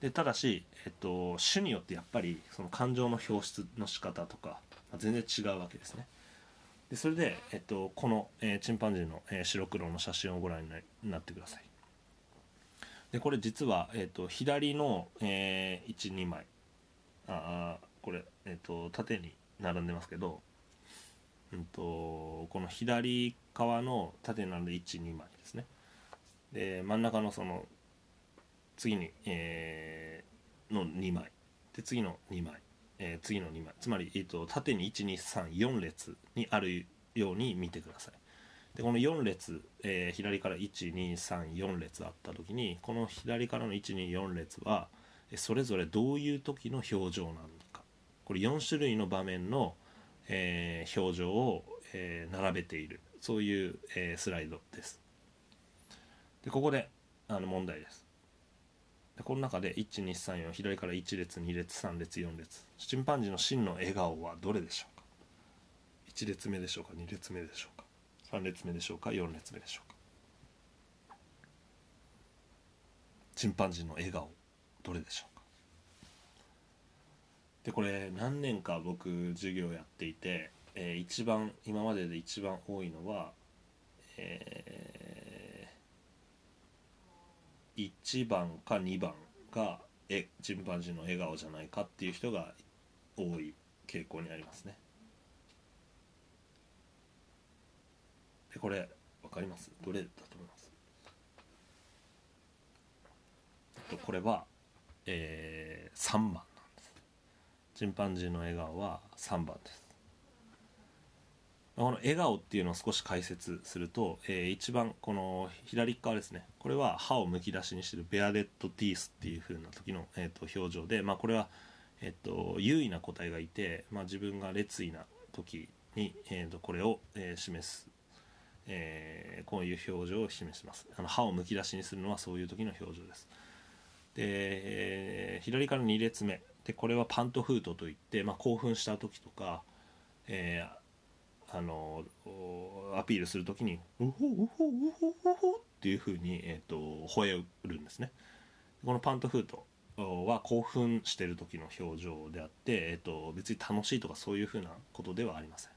でただし、えっと、種によってやっぱりその感情の表出の仕方とか、まあ全然違うわけですね。でそれで、えっと、この、えーチンパンジーの、えー白黒の写真をご覧にななってください。でこれ実は、えっと、左の、え12枚。ああこれ、えっと、縦に並んでますけど、うん、とこの左側の縦に並んで12枚ですね。で真ん中のその次に、えーの2枚。で次の2枚。えー次の2枚つまり、えー、と縦に1234列にあるように見てください。でこの4列、えー左から1234列あった時にこの左からの124列はそれぞれどういう時の表情なのか。これ4種類の場面の、えー表情を、え並べている。そういう、えスライドです。でここであの問題です。この中で1234左から1列2列3列4列。チンパンジーの真の笑顔はどれでしょうか？1列目でしょうか？2列目でしょうか？3列目でしょうか？4列目でしょうか？チンパンジーの笑顔どれでしょうか？でこれ何年か僕授業やっていて、えー一番今までで一番多いのは、えー1番か2番がえチンパンジーの笑顔じゃないかっていう人が多い傾向にありますね。でこれ分かります？どれだと思います？えっとこれは、えー3番なんです。チンパンジーの笑顔は3番です。この笑顔っていうのを少し解説すると、えー一番この左側ですね。これは歯をむき出しにしてるベアデッドティースっていう風な時の、えー、と表情で、まあ、これは、えー、と優位な個体がいて、まあ、自分が劣位な時に、えー、とこれを、えー示す、えーこういう表情を示します。あの歯をむき出しにするのはそういう時の表情です。で、えー左から2列目。でこれはパントフートといって、まあ、興奮した時とか、えーあのアピールするときに「ウホウホウホウホ」っていうふうに、えー、と吠えるんですね。このパントフートは興奮してる時の表情であって、えー、と別に楽しいとかそういうふうなことではありません。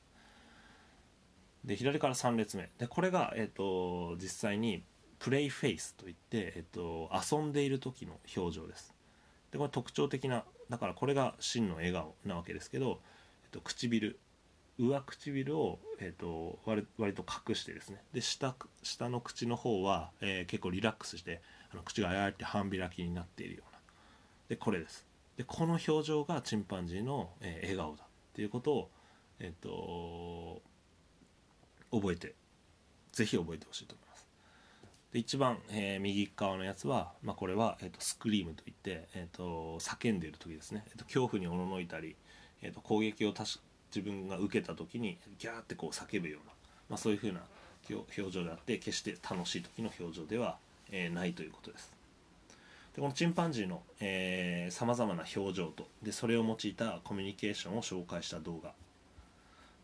で左から3列目。でこれが、えー、と実際にプレイフェイスといって、えー、と遊んでいる時の表情です。でこれ特徴的なだからこれが真の笑顔なわけですけど、えー、と唇。上唇を、えー、と割割と隠してですね。で下下の口の方は、えー結構リラックスしてあの口があやって半開きになっているような。でこれです。でこの表情がチンパンジーの、えー笑顔だっていうことを、えー、と覚えてぜひ覚えてほしいと思います。で一番、えー右側のやつは、まあ、これは、えー、とスクリームといって、えー、と叫んでいる時ですね、えー、と恐怖におののいたり、えー、と攻撃をたし自分が受けた時にギャーってこう叫ぶような、まあ、そういう風な表情であって決して楽しい時の表情では、えーないということです。でこのチンパンジーのさまざまな表情とでそれを用いたコミュニケーションを紹介した動画。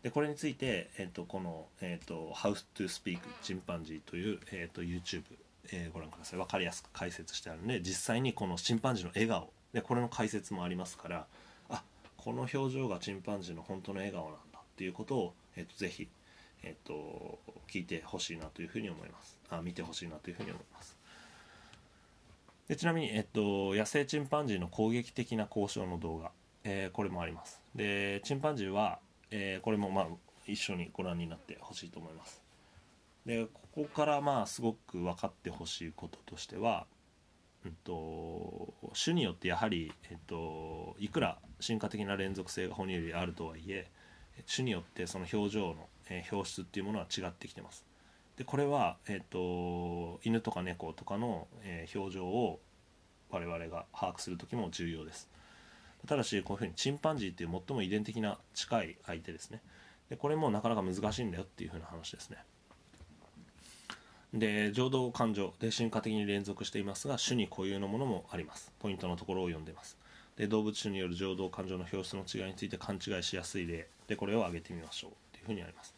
でこれについて、えっとこの、えっと How to Speak チンパンジーという、えっと YouTube、えーご覧ください。分かりやすく解説してあるので実際にこのチンパンジーの笑顔。でこれの解説もありますからこの表情がチンパンジーの本当の笑顔なんだっていうことを、えっとぜひ、えっと聞いてほしいなというふうに思います。あ見てほしいなというふうに思います。でちなみに、えっと、野生チンパンジーの攻撃的な交渉の動画、えーこれもあります。でチンパンジーは、えーこれもまあ一緒にご覧になってほしいと思います。でここからまあすごく分かってほしいこととしては、うん、と種によってやはり、えっと、いくら進化的な連続性が哺乳類あるとはいえ種によってその表情の、えー表出っていうものは違ってきてます。でこれは、えっと犬とか猫とかの、えー表情を我々が把握する時も重要です。ただしこういうふうにチンパンジーっていう最も遺伝的な近い相手ですね。でこれもなかなか難しいんだよっていうふうな話ですね。で情動感情で進化的に連続していますが種に固有のものもあります。ポイントのところを読んでいます。で動物種による情動感情の表出の違いについて勘違いしやすい例。でこれを挙げてみましょう。というふうにあります。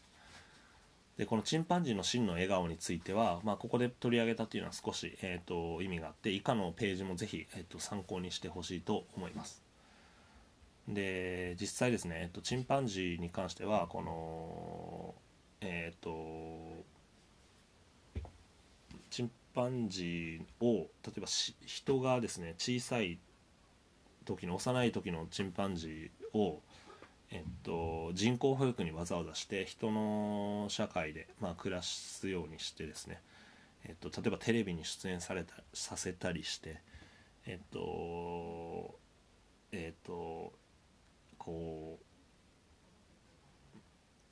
でこのチンパンジーの真の笑顔については、まあ、ここで取り上げたというのは少し、えー、と意味があって以下のページもぜひ、えー、と参考にしてほしいと思います。で実際ですね、えっと、チンパンジーに関してはこのえっ、とチンパンジーを例えば人がですね小さい時の幼い時のチンパンジーを、えっと、人工保育にわざわざして人の社会で、まあ、暮らすようにしてですね、えっと、例えばテレビに出演されたさせたりしてえっとえっとこう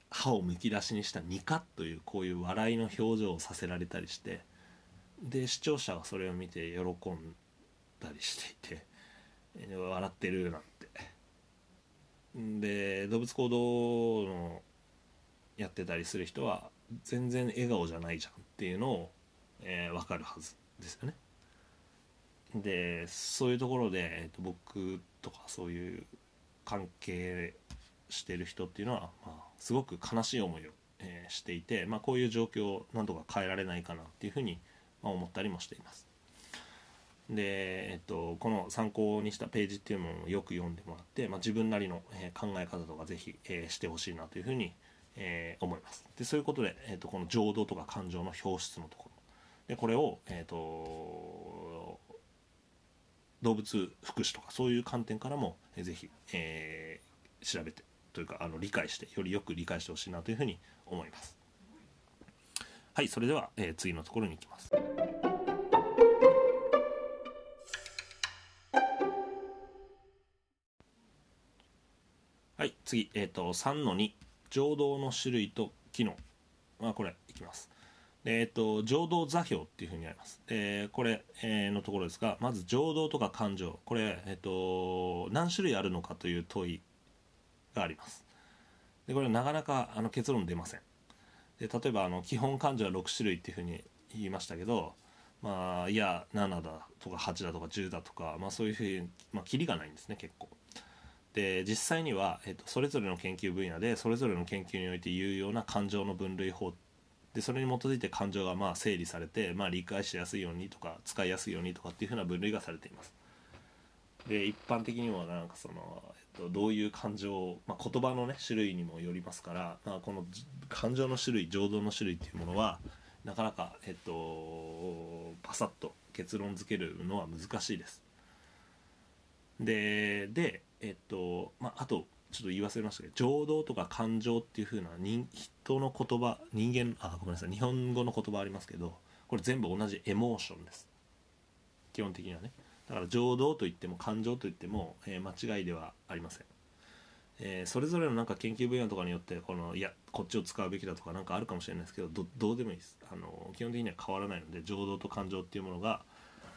歯をむき出しにしたニカというこういう笑いの表情をさせられたりしてで視聴者がそれを見て喜んだりしていて笑ってるなんて。で動物行動のやってたりする人は全然笑顔じゃないじゃんっていうのを、えー分かるはずですよね。でそういうところで、えーと僕とかそういう関係してる人っていうのは、まあ、すごく悲しい思いを、えーしていて、まあ、こういう状況を何とか変えられないかなっていうふうに、まあ、思ったりもしています。で、えっと、この参考にしたページっていうのをよく読んでもらって、まあ、自分なりの、え考え方とかぜひ、えしてほしいなというふうに、え思います。でそういうことで、えっとこの情動とか感情の表出のところ。でこれを、えっと動物福祉とかそういう観点からも、えーぜひ、えー調べてというかあの理解してよりよく理解してほしいなというふうに思います。はいそれでは、えー次のところに行きます。次、えー、と3の2情動の種類と機能。まあこれいきます。えっ、と情動座標っていうふうにあります。でこれ、えーのところですがまず情動とか感情。これ、えっと何種類あるのかという問いがあります。でこれなかなかあの結論出ません。で例えばあの基本感情は6種類っていうふうに言いましたけどまあいや7だとか8だとか10だとか、まあ、そういうふうに、まあ、キリがないんですね結構。で実際には、えっとそれぞれの研究分野でそれぞれの研究において有用な感情の分類法でそれに基づいて感情がまあ整理されて、まあ、理解しやすいようにとか使いやすいようにとかっていうふうな分類がされています。で一般的にもなんかその、えっと、どういう感情、まあ、言葉のね種類にもよりますから、まあ、この感情の種類情動の種類っていうものはなかなか、えっと、パサッと結論付けるのは難しいです。ででえっとまああとちょっと言い忘れましたけど情動とか感情っていう風な人人の言葉人間あごめんなさい日本語の言葉ありますけどこれ全部同じエモーションです。基本的にはね。だから情動といっても感情といっても、えー間違いではありません、えーそれぞれのなんか研究分野とかによってこのいやこっちを使うべきだとかなんかあるかもしれないですけどどうでもいいです。あの基本的には変わらないので情動と感情っていうものが、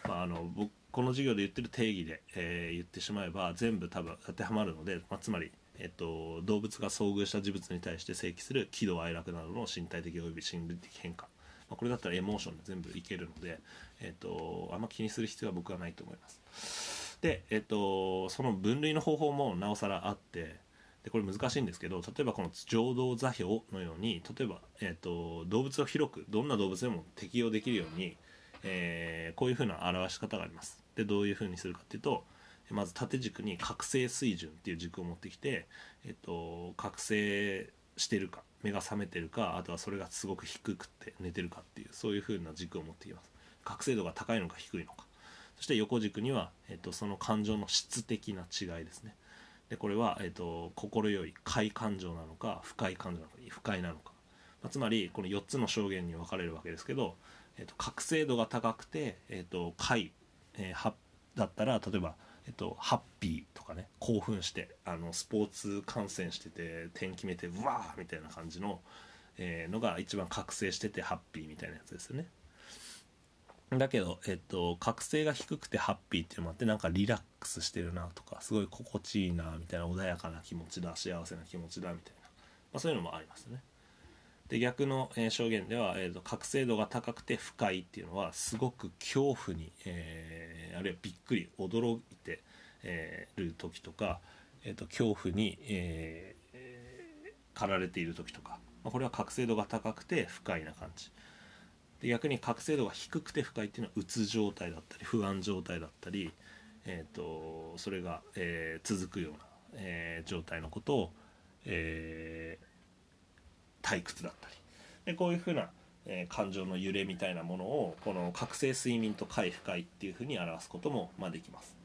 まあ、あの僕この授業で言ってる定義で、えー言ってしまえば全部多分当てはまるので、まあ、つまり、えっと、動物が遭遇した事物に対して生起する喜怒哀楽などの身体的および心理的変化、まあ、これだったらエモーションで全部いけるので、えっと、あんま気にする必要は僕はないと思います。で、えっと、その分類の方法もなおさらあってでこれ難しいんですけど例えばこの情動座標のように例えば、えっと、動物を広くどんな動物でも適用できるように、えーこういうふうな表し方がありますでどういうふうにするかっていうとまず縦軸に覚醒水準っていう軸を持ってきて、えっと、覚醒してるか目が覚めてるかあとはそれがすごく低くて寝てるかっていうそういうふうな軸を持ってきます。覚醒度が高いのか低いのか。そして横軸には、えっと、その感情の質的な違いですね。でこれは、えっと、心よい快感情なのか不快感情なのか不快なのか、まあつまりこの4つの証言に分かれるわけですけど、えっと、覚醒度が高くて、えっと、快、えーはだったら例えば、えっと、ハッピーとかね興奮してあのスポーツ観戦してて点決めてうわーみたいな感じの、えーのが一番覚醒しててハッピーみたいなやつですよね。だけど、えっと、覚醒が低くてハッピーっていうのもあってなんかリラックスしてるなとかすごい心地いいなみたいな穏やかな気持ちだ幸せな気持ちだみたいな、まあ、そういうのもありますね。で逆の、え証言では、えーと覚醒度が高くて不快っていうのはすごく恐怖に、えーあるいはびっくり驚いて、えーる時とか、えーと恐怖に、え駆られている時とか、まあ、これは覚醒度が高くて不快な感じ。で逆に覚醒度が低くて不快っていうのはうつ状態だったり不安状態だったり、えー、とそれが、えー続くような、え状態のことを、えー退屈だったり。でこういうふうな、えー感情の揺れみたいなものをこの覚醒睡眠と快不快っていうふうに表すことも、まあ、できます、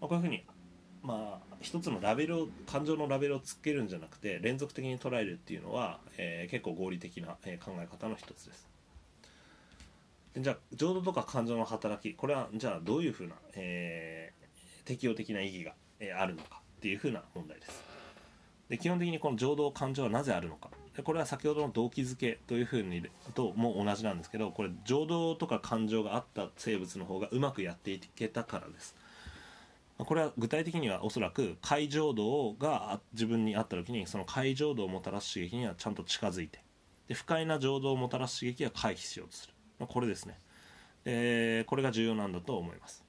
まあ、こういうふうにまあ一つのラベルを感情のラベルをつけるんじゃなくて連続的に捉えるっていうのは、えー結構合理的な、えー考え方の一つです。じゃあ浄土とか感情の働きこれはじゃあどういうふうな、えー適応的な意義が、えーあるのかっていうふうな問題です。で基本的にこの浄土感情はなぜあるのか。でこれは先ほどの動機づけというふうにとも同じなんですけどこれ浄土とか感情があった生物の方がうまくやっていけたからです。これは具体的にはおそらく解浄度が自分にあった時にその解浄度をもたらす刺激にはちゃんと近づいてで不快な浄土をもたらす刺激は回避しようとする、まあこれですね。でこれが重要なんだと思います。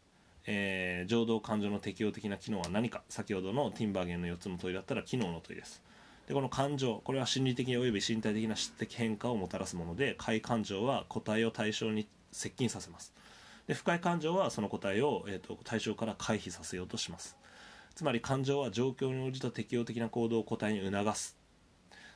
えー情動感情の適応的な機能は何か。先ほどのティンバーゲンの4つの問いだったら機能の問いです。でこの感情これは心理的および身体的な質的変化をもたらすもので快感情は個体を対象に接近させます。で不快感情はその個体を、えー、と対象から回避させようとします。つまり感情は状況に応じた適応的な行動を個体に促す。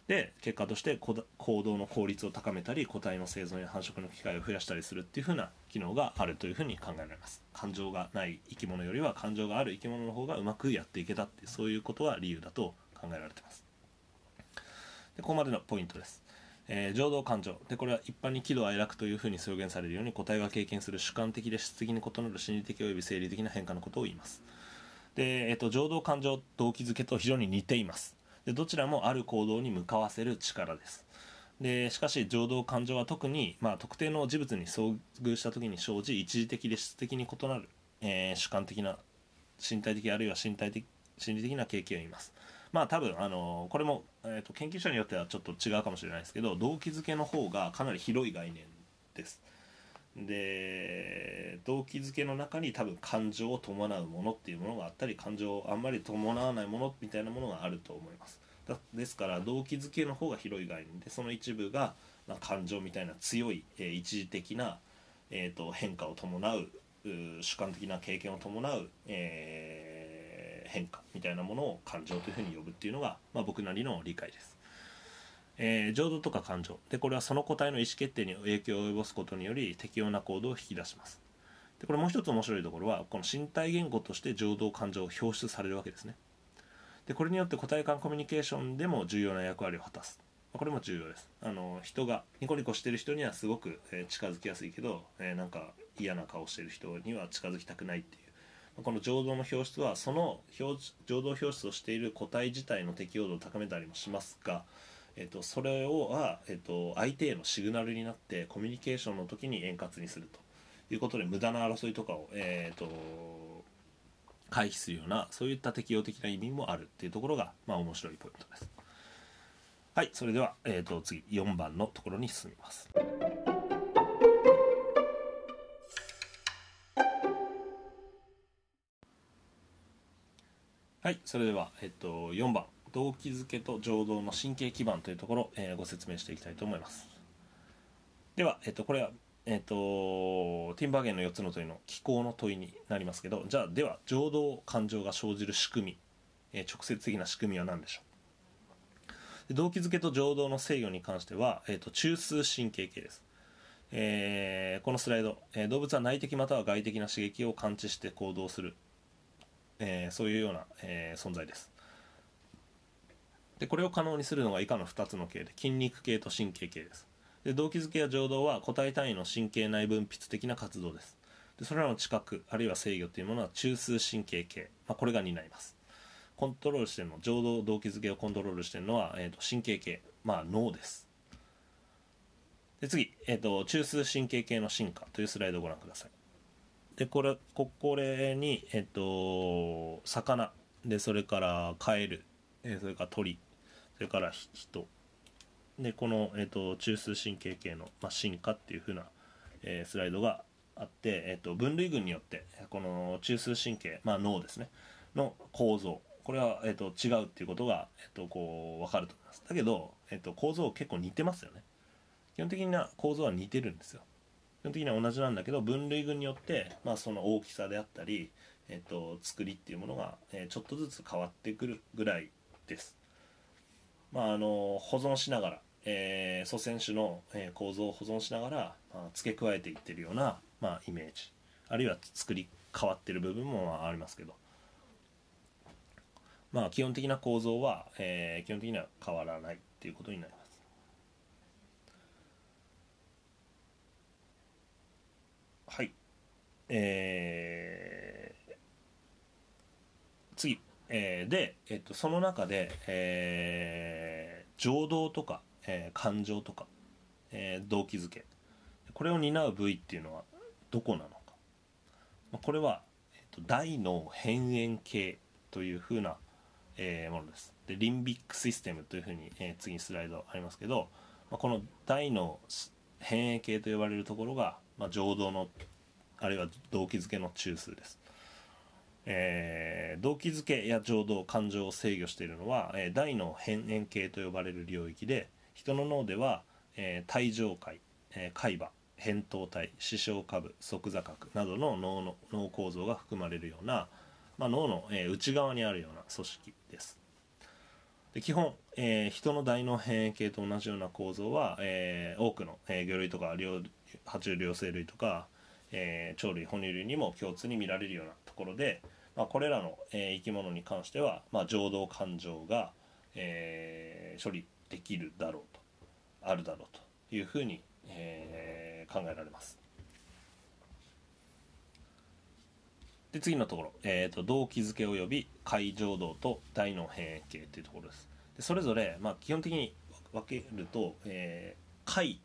で結果として行動の効率を高めたり個体の生存や繁殖の機会を増やしたりするっていう風な機能があるというふうに考えられます。感情がない生き物よりは感情がある生き物の方がうまくやっていけたってそういうことは理由だと考えられてます。でここまでのポイントです、えー情動感情。でこれは一般に喜怒哀楽というふうに表現されるように個体が経験する主観的で質的に異なる心理的および生理的な変化のことを言います。で、えっと情動感情動機づけと非常に似ています。でどちらもある行動に向かわせる力です。でしかし情動感情は特に、まあ、特定の事物に遭遇した時に生じ一時的で質的に異なる、えー主観的な身体的あるいは身体的心理的な経験を言います。まあ多分あのこれも、えー、と研究者によってはちょっと違うかもしれないですけど動機づけの方がかなり広い概念です。で動機づけの中に多分感情を伴うものっていうものがあったり感情をあんまり伴わないものみたいなものがあると思います。ですから動機づけの方が広い概念でその一部が、まあ、感情みたいな強い、えー一時的な、えー、と変化を伴う主観的な経験を伴う、えー変化みたいなものを感情というふうに呼ぶっていうのが、まあ、僕なりの理解です。えー浄土とか感情。でこれはその個体の意思決定に影響を及ぼすことにより適応な行動を引き出します。でこれもう一つ面白いところはこの身体言語として浄土感情を表出されるわけですね。でこれによって個体間コミュニケーションでも重要な役割を果たす。これも重要です。あの人がニコニコしてる人にはすごく、え近づきやすいけど、えなんか嫌な顔してる人には近づきたくないっていう、この情動の表出はその表情動表出をしている個体自体の適応度を高めたりもしますが、えっと、それをは、えっと、相手へのシグナルになってコミュニケーションの時に円滑にするということで無駄な争いとかを、えっと、回避するようなそういった適応的な意味もあるっていうところが、まあ、面白いポイントです。はいそれでは、えー、と次4番のところに進みます。はいそれでは、えっと、4番動機づけと情動の神経基盤というところ、えーご説明していきたいと思います。では、えっと、これは、えっと、ティンバーゲンの4つの問いの機構の問いになりますけどじゃあでは情動感情が生じる仕組み、えー直接的な仕組みは何でしょう？動機づけと情動の制御に関しては、えー、と中枢神経系です、えーこのスライド、えー動物は内的または外的な刺激を感知して行動する、えーそういうような、えー存在です。でこれを可能にするのが以下の2つの系で筋肉系と神経系です。で動機づけや情動は個体単位の神経内分泌的な活動です。でそれらの知覚あるいは制御というものは中枢神経系、まあ、これが担います。コントロールしてるの情動動機づけをコントロールしてるのは、えー、と神経系まあ脳です。で次、えー、と中枢神経系の進化というスライドをご覧ください。でこれこれにえっ、と魚。でそれからカエル。えそれから鳥。それから人。でこの、えー、と中枢神経系の、まあ、進化っていう風な、えースライドがあって、えー、と分類群によってこの中枢神経、まあ、脳ですね。の構造。これは、えー、と違うっていうことが、えー、とこう分かると思います。だけど、えー、と構造結構似てますよね。基本的な構造は似てるんですよ。基本的には同じなんだけど分類群によって、まあ、その大きさであったり、えー、と作りっていうものが、えーちょっとずつ変わってくるぐらいです。まあ、あの保存しながら、えー祖先種の、えー構造を保存しながら、まあ、付け加えていってるような、まあ、イメージ。あるいは作り変わってる部分もあありますけど。まあ基本的な構造は、えー基本的には変わらないっていうことになりますはいえー次、えーで、えっと、その中で、えー情動とか、えー感情とか、えー動機づけ。これを担う部位っていうのはどこなのか、まあこれは、えっと大脳辺縁系というふうな、えーものです。でリンビックシステムというふうに、えー次にスライドありますけど、まあ、この大脳辺縁系と呼ばれるところが、まあ、情動のあるいは動機づけの中枢です。えー動機づけや情動感情を制御しているのは、えー大脳辺縁系と呼ばれる領域で人の脳では、えー体上界、えー海馬扁桃体視床下部側座核などの脳の脳構造が含まれるような、まあ、脳の、えー内側にあるような組織です。で基本、えー人の大脳辺縁系と同じような構造は、えー多くの、えー魚類とか両爬虫両生類とか、えー鳥類哺乳類にも共通に見られるようなところで、まあ、これらの、えー生き物に関しては、まあ、情動感情が、えー処理できるだろうとあるだろうというふうに、えー考えられます。で次のところ、えー、と動機づけ及び解情動と大脳辺縁系というところです。でそれぞれ、まあ、基本的に分けると、えー、快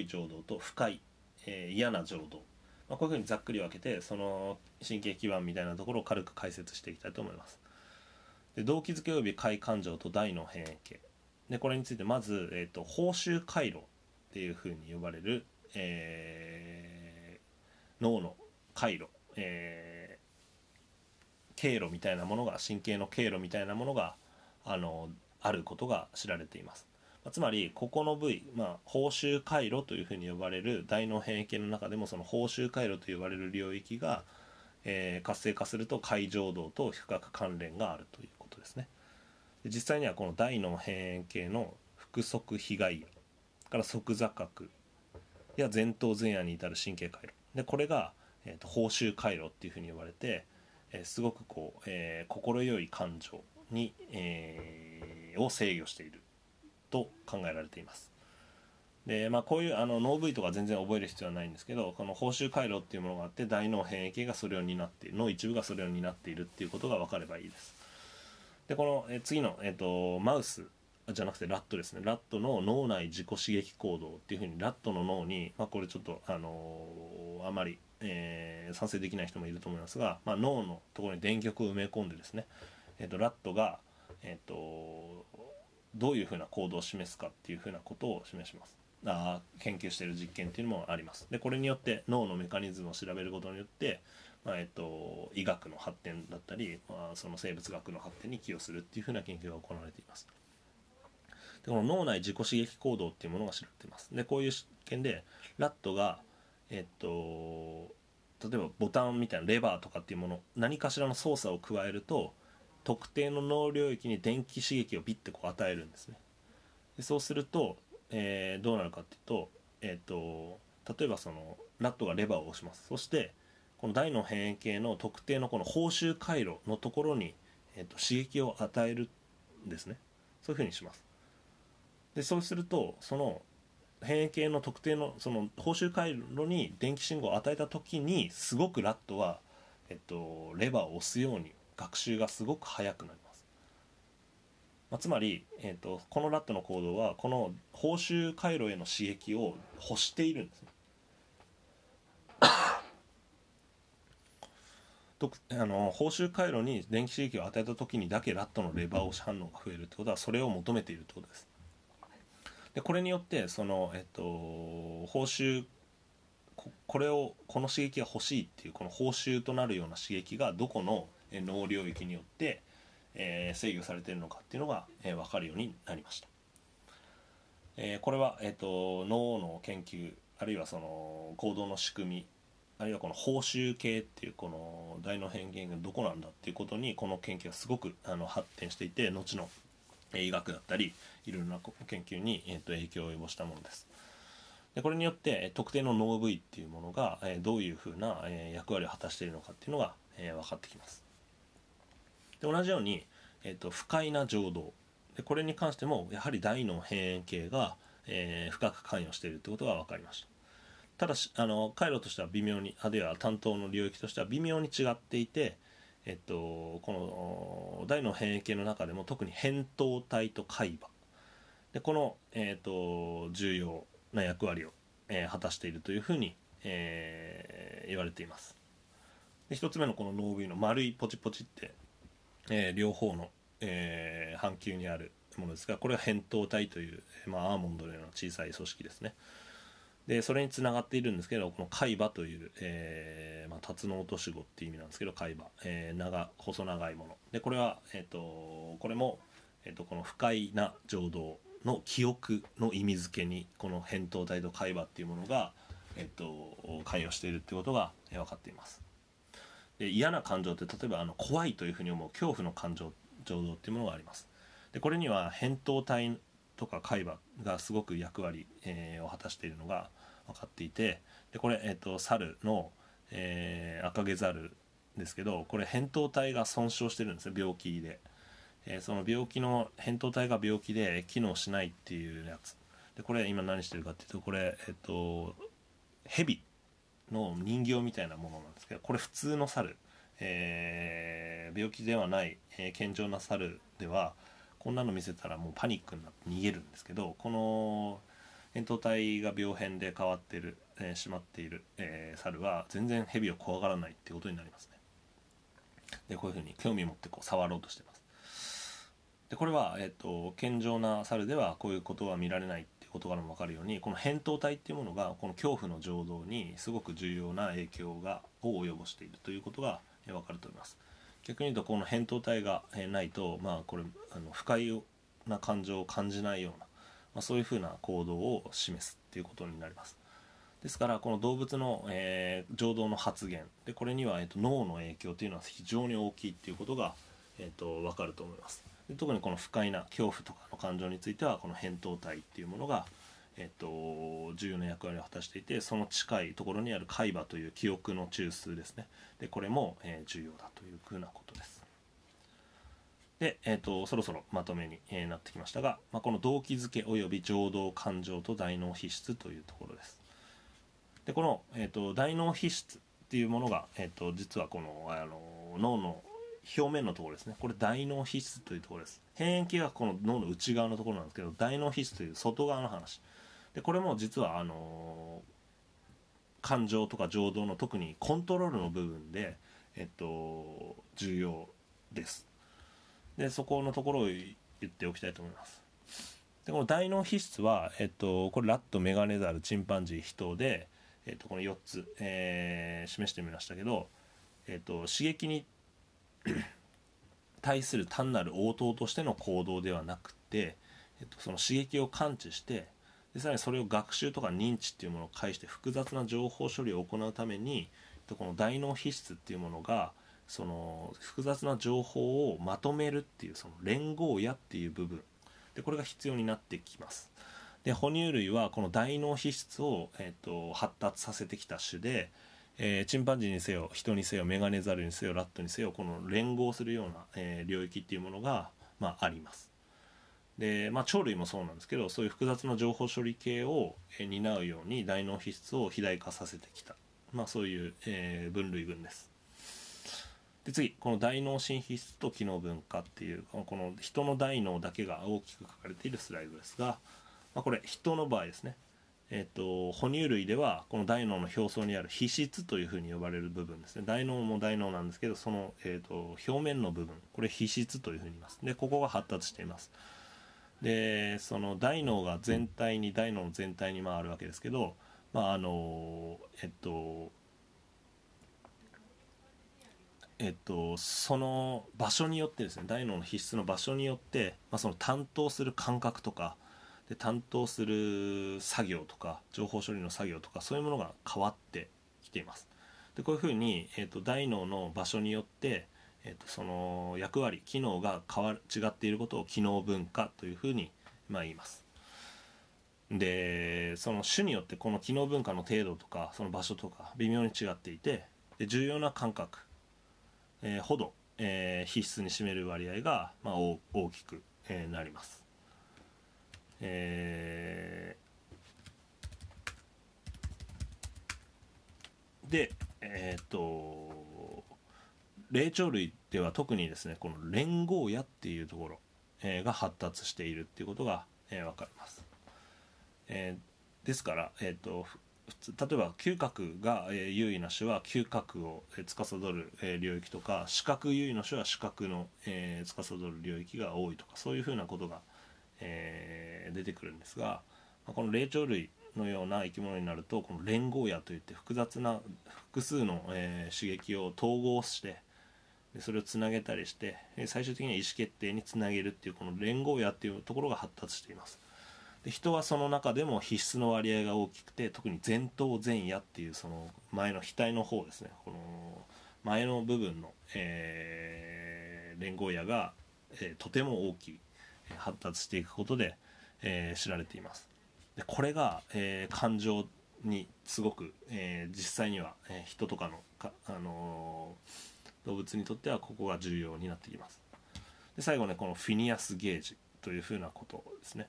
い情動と不快、えー嫌な情動、まあ、こういうふうにざっくり分けてその神経基盤みたいなところを軽く解説していきたいと思います。で動機づけ及び快感情と大脳辺縁系でこれについてまず、えー、と報酬回路っていうふうに呼ばれる、えー脳の回路、えー経路みたいなものが神経の経路みたいなものがあのあることが知られています、つまりここの部位、まあ、報酬回路というふうに呼ばれる大脳辺縁系の中でもその報酬回路と呼ばれる領域が、えー活性化すると解情動と深く関連があるということですね。実際にはこの大脳辺縁系の腹側被害から側座核や前頭前野に至る神経回路。でこれが、えーと報酬回路っていうふうに呼ばれて、えーすごくこう、えー心よい感情に、えーを制御している。と考えられています。でまあ、こういうあの脳部位とか全然覚える必要はないんですけどこの報酬回路っていうものがあって大脳変液がそれを担っている脳一部がそれを担っているっていうことが分かればいいです。でこのえ次の、えーと、マウスじゃなくてラットですね。ラットの脳内自己刺激行動っていうふうにラットの脳に、まあ、これちょっと、あのー、あまり、えー、賛成できない人もいると思いますが、まあ、脳のところに電極を埋め込んでですね、えーと、ラットが、えーとどういうふうな行動を示すかっていうふうなことを示します。あ研究している実験っていうのもあります。でこれによって脳のメカニズムを調べることによって、まあ、えっと、医学の発展だったり、まあ、その生物学の発展に寄与するっていうふうな研究が行われています。でこの脳内自己刺激行動っていうものが知られています。でこういう実験でラットがえっと例えばボタンみたいなレバーとかっていうもの何かしらの操作を加えると特定の脳領域に電気刺激をビッてこう与えるんですね。でそうするとえー、どうなるかっていうと,、えーと、例えばそのラットがレバーを押します。そしてこの大脳変円形の特定のこの報酬回路のところに、えーと、刺激を与えるんですね。そういうふうにします。でそうするとその変形の特定のその報酬回路に電気信号を与えた時にすごくラットは、えっと、レバーを押すように学習がすごく速くなりますまあ、つまり、えーと、このラットの行動はこの報酬回路への刺激を欲しているんですね。とあの報酬回路に電気刺激を与えた時にだけラットのレバー押し反応が増えるってことはそれを求めているってことです。でこれによってその、えっと、報酬これをこの刺激が欲しいっていうこの報酬となるような刺激がどこの脳領域によってえー、制御されているのかっていうのが、えー、分かるようになりました、えー、これは、えーと、脳の研究あるいはその行動の仕組みあるいはこの報酬系っていうこの大脳変幻がどこなんだっていうことにこの研究がすごくあの発展していて後の医学だったりいろいろな研究に、えー、と影響を及ぼしたものです。でこれによって特定の脳部位っていうものが、えどういうふうな、え役割を果たしているのかっていうのが、え分かってきます。で同じように、えーと、不快な情動。でこれに関してもやはり大脳辺縁系が、えー、深く関与しているということが分かりました。ただしあの回路としては微妙にあるいは担当の領域としては微妙に違っていてえっと、この大脳変異系の中でも特に扁桃体と海馬。でこの、えっと、重要な役割を、えー、果たしているというふうに、えー、言われています。で1つ目のこの脳部位の丸いポチポチってえー、両方の、えー、半球にあるものですがこれは扁桃体という、まあ、アーモンドのような小さい組織ですね。でそれにつながっているんですけどこの海馬という、えーまあ、タツノオトシゴっていう意味なんですけど海馬、えー、長細長いもの。でこれは、えーと、これも、えーと、この不快な情動の記憶の意味付けにこの扁桃体と海馬っていうものが、えーと関与しているってことが分かっています。で嫌な感情って例えばあの怖いというふうに思う恐怖の感情情動っていうものがあります。でこれには扁桃体とか海馬がすごく役割、えー、を果たしているのが分かっていてでこれ、えーと、猿の、えー、赤毛猿ですけどこれ扁桃体が損傷してるんですね病気で、えー、その病気の扁桃体が病気で機能しないっていうやつ。でこれ今何してるかっていうとこれえっ、ー、と蛇の人形みたいなものなんですけどこれ普通の猿、えー、病気ではない、えー、健常な猿ではこんなの見せたらもうパニックになって逃げるんですけどこの扁桃体が病変で変わってる、えー、しまっている、えー、猿は全然蛇を怖がらないってことになりますね。でこういうふうに興味持ってこう触ろうとしてます。でこれは、えーと、健常な猿ではこういうことは見られないことからも分かるようにこの扁桃体っていうものがこの恐怖の情動にすごく重要な影響がを及ぼしているということが分かると思います。逆に言うとこの扁桃体がないとまあこれあの不快な感情を感じないような、まあ、そういうふうな行動を示すっていうことになります。ですからこの動物の、えー、情動の発現でこれには、えーと、脳の影響というのは非常に大きいっていうことが、えーと分かると思います。特にこの不快な恐怖とかの感情についてはこの扁桃体っていうものが、えっと、重要な役割を果たしていてその近いところにある海馬という記憶の中枢ですね。でこれも、えー、重要だというふうなことです。で、えーと、そろそろまとめに、えー、なってきましたが、まあ、この動機づけ及び情動感情と大脳皮質というところです。でこの、えーと、大脳皮質っていうものが、えーと、実はこのあの脳の表面のところですね。これ大脳皮質というところです。辺縁系がこの脳の内側のところなんですけど大脳皮質という外側の話。でこれも実はあの感情とか情動の特にコントロールの部分で、えっと、重要です。でそこのところを言っておきたいと思います。でこの大脳皮質は、えっと、これラットメガネザルチンパンジー人で、えっと、この4つ、えー、示してみましたけど、えっと、刺激に 対する単なる応答としての行動ではなくて、えっと、その刺激を感知してでさらにそれを学習とか認知っていうものを介して複雑な情報処理を行うためにこの大脳皮質っていうものがその複雑な情報をまとめるっていうその連合やっていう部分。でこれが必要になってきます。で哺乳類はこの大脳皮質を、えーと、発達させてきた種で、えー、チンパンジーにせよ人にせよメガネザルにせよラットにせよこの連合するような、えー、領域っていうものが、まあ、あります。で、まあ、鳥類もそうなんですけどそういう複雑な情報処理系を、えー、担うように大脳皮質を肥大化させてきた、まあ、そういう、えー、分類群です。で次この大脳新皮質と機能分化っていうこの人の大脳だけが大きく書かれているスライドですが、まあ、これ人の場合ですね。えーと、哺乳類ではこの大脳の表層にある皮質というふうに呼ばれる部分ですね。大脳も大脳なんですけどその、えーと、表面の部分。これ皮質というふうに言います。でここが発達しています。でその大脳が全体に大脳の全体に回るわけですけどまああのえっとえっと、その場所によってですね大脳の皮質の場所によって、まあ、その担当する感覚とかで担当する作業とか情報処理の作業とかそういうものが変わってきていますでこういうふうに、えっと、大脳の場所によって、えっと、その役割機能が変わる違っていることを機能分化というふうに、まあ、言いますでその種によってこの機能分化の程度とかその場所とか微妙に違っていてで重要な感覚えー、ほど、えー、必須に占める割合が、まあ、大きく、えー、なります。えー、で、えっ、と霊長類では特にですねこの連合野っていうところ、えー、が発達しているっていうことが、えー、分かります。えー、ですから、えーと例えば嗅覚が、え優位な種は嗅覚を、え司る、え領域とか視覚優位の種は視覚の、え司る領域が多いとかそういうふうなことが、え出てくるんですが、まこの霊長類のような生き物になるとこの連合野といって複雑な複数の、え刺激を統合してでそれをつなげたりして最終的には意思決定につなげるっていうこの連合野っていうところが発達しています。で人はその中でも必須の割合が大きくて特に前頭前野っていうその前の額の方ですねこの前の部分の、えー、連合野が、えー、とても大きい発達していくことで、えー、知られています。でこれが、えー、感情にすごく、えー、実際には、え、人とかのか、あの、動物にとってはここが重要になってきます。で最後ねこのフィニアスゲージというふうなことですね。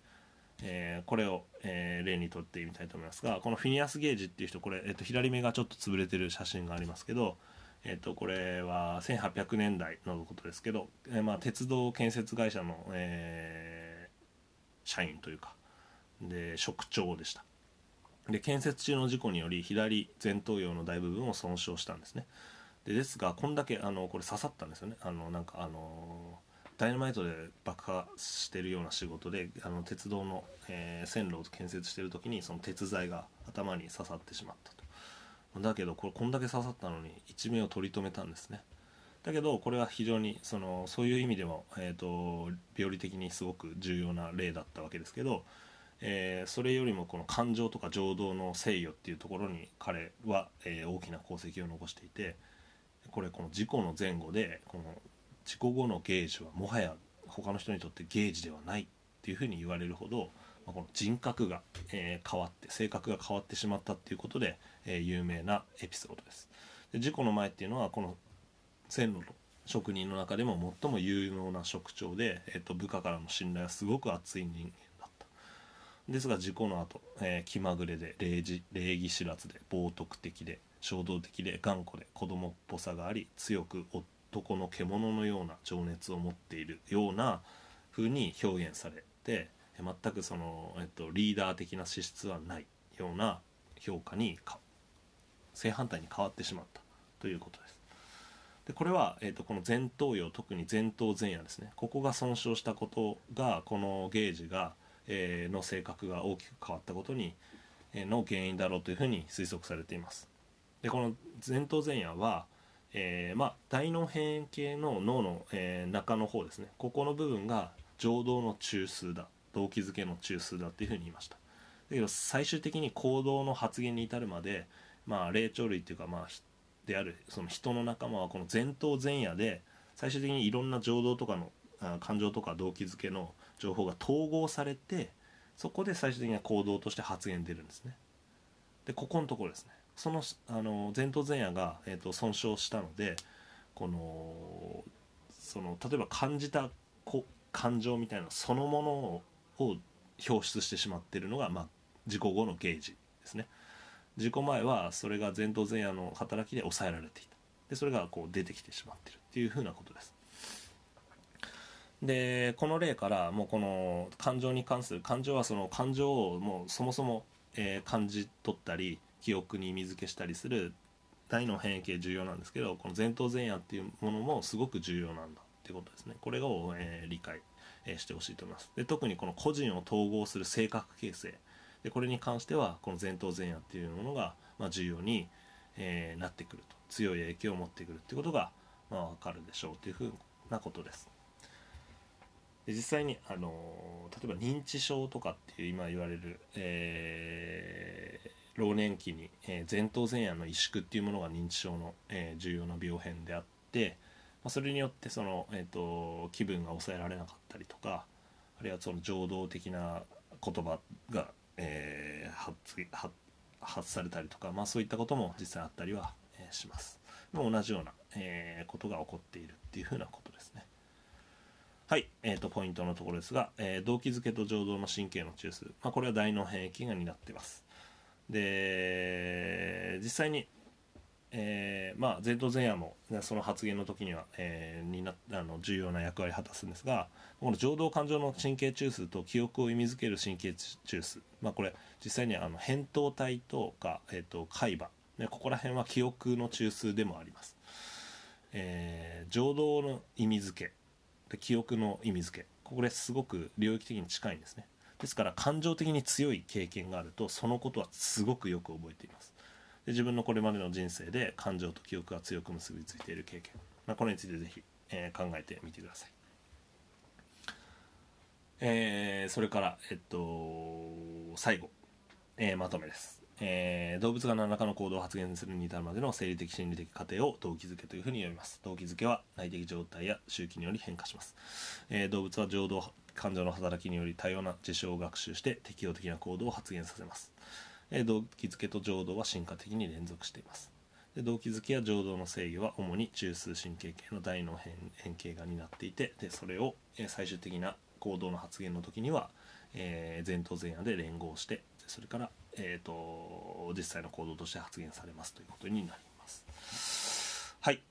えー、これを、えー、例にとってみたいと思いますがこのフィニアス・ゲージっていう人これ、えーと、左目がちょっと潰れてる写真がありますけど、えーと、これは1800年代のことですけど、えーまあ、鉄道建設会社の、えー、社員というかで職長でした。で建設中の事故により左前頭葉の大部分を損傷したんですね。でですがこんだけあのこれ刺さったんですよね。あのなんかあのダイナマイトで爆破してるような仕事であの鉄道の、えー、線路を建設してる時にその鉄材が頭に刺さってしまったと。だけどこれこんだけ刺さったのに一命を取り留めたんですね。だけどこれは非常にそのそういう意味でも、えーと、病理的にすごく重要な例だったわけですけど、えー、それよりもこの感情とか情動の制御っていうところに彼は、えー、大きな功績を残していてこれこの事故の前後でこの事故後のゲージはもはや他の人にとってゲージではないっていうふうに言われるほど、まあ、この人格が、えー、変わって性格が変わってしまったっていうことで、え、有名なエピソードです。で事故の前っていうのはこの線路の職人の中でも最も有能な職長で、えっと部下からの信頼はすごく厚い人間だった。ですが事故の後、えー気まぐれで礼儀礼儀知らずで冒涜的で衝動的で頑固で子供っぽさがあり強く男の獣のような情熱を持っているような風に表現されて全くその、えっと、リーダー的な資質はないような評価に正反対に変わってしまったということです。でこれは、えー、とこの前頭葉特に前頭前野ですね。ここが損傷したことがこのゲージが、えーの性格が大きく変わったことに、えーの原因だろうというふうに推測されています。でこの前頭前野は、えーまあ、大脳辺縁系の脳の、えー中の方ですね。ここの部分が情動の中枢だ動機づけの中枢だっていうふうに言いました。だけど最終的に行動の発言に至るまでまあ霊長類っていうかまあであるその人の仲間はこの前頭前野で最終的にいろんな情動とかの感情とか動機づけの情報が統合されてそこで最終的には行動として発言出るんですね。でここのところですね。そのあの前頭前野が、えー、と損傷したのでこのその例えば感じた感情みたいなそのものを表出してしまってるのが、まあ、事故後のゲージですね。事故前はそれが前頭前野の働きで抑えられていた。でそれがこう出てきてしまっているっていうふうなことです。でこの例からもうこの感情に関する感情はその感情をもうそもそも、えー感じ取ったり記憶に意味付けしたりする大脳変形重要なんですけどこの前頭前野っていうものもすごく重要なんだっていうことですね。これを、えー理解、えーしてほしいと思います。で特にこの個人を統合する性格形成。でこれに関してはこの前頭前野っていうものが、まあ、重要に、えーなってくると。強い影響を持ってくるってことが、まあ、分かるでしょうというふうなことです。で実際に、あの例えば認知症とかっていう今言われる、えー老年期に、えー前頭前野の萎縮っていうものが認知症の、えー重要な病変であって、まあ、それによってその、えー、と気分が抑えられなかったりとかあるいはその情動的な言葉が、えー発発発されたりとか、まあ、そういったことも実際あったりは、します。同じような、えーことが起こっているっていうふうなことですね。はい、えー、とポイントのところですが、えー動機づけと情動の神経の中枢、まあ、これは大脳変液が担っていますで実際に、えーまあ、前頭前野もその発言の時には、えーになあの重要な役割を果たすんですがこの情動感情の神経中枢と記憶を意味づける神経中枢、まあ、これ実際にあの扁桃体とか、えー、と海馬、ね、ここら辺は記憶の中枢でもあります、えー情動の意味づけ。で記憶の意味づけ。これすごく領域的に近いんですね。ですから感情的に強い経験があるとそのことはすごくよく覚えています。で自分のこれまでの人生で感情と記憶が強く結びついている経験、まあ、これについてぜひ、えー考えてみてください。えーそれからえっと最後、えーまとめです、えー動物が何らかの行動を発現するに至るまでの生理的心理的過程を動機づけというふうに呼びます。動機づけは内的状態や周期により変化します、えー動物は情動感情の働きにより多様な事象を学習して適応的な行動を発現させます、動機づけと情動は進化的に連続しています。で動機づけや情動の制御は主に中枢神経系の大脳変変形が担っていてでそれを、えー最終的な行動の発言の時には、えー前頭前野で連合してそれから、えー、と実際の行動として発言されますということになります。はい。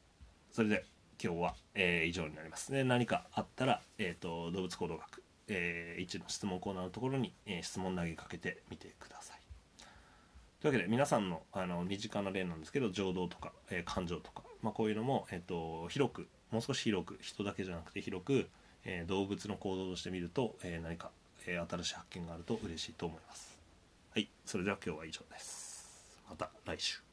それで今日は、えー以上になります。で何かあったら、えー、と動物行動学、え1の質問コーナーのところに、えー質問投げかけてみてください。というわけで皆さんのあの身近な例なんですけど情動とか、えー感情とか、まあ、こういうのも、えー、と広くもう少し広く人だけじゃなくて広く、えー動物の行動として見ると、えー何か、え新しい発見があると嬉しいと思います。はい。それでは今日は以上です。また来週。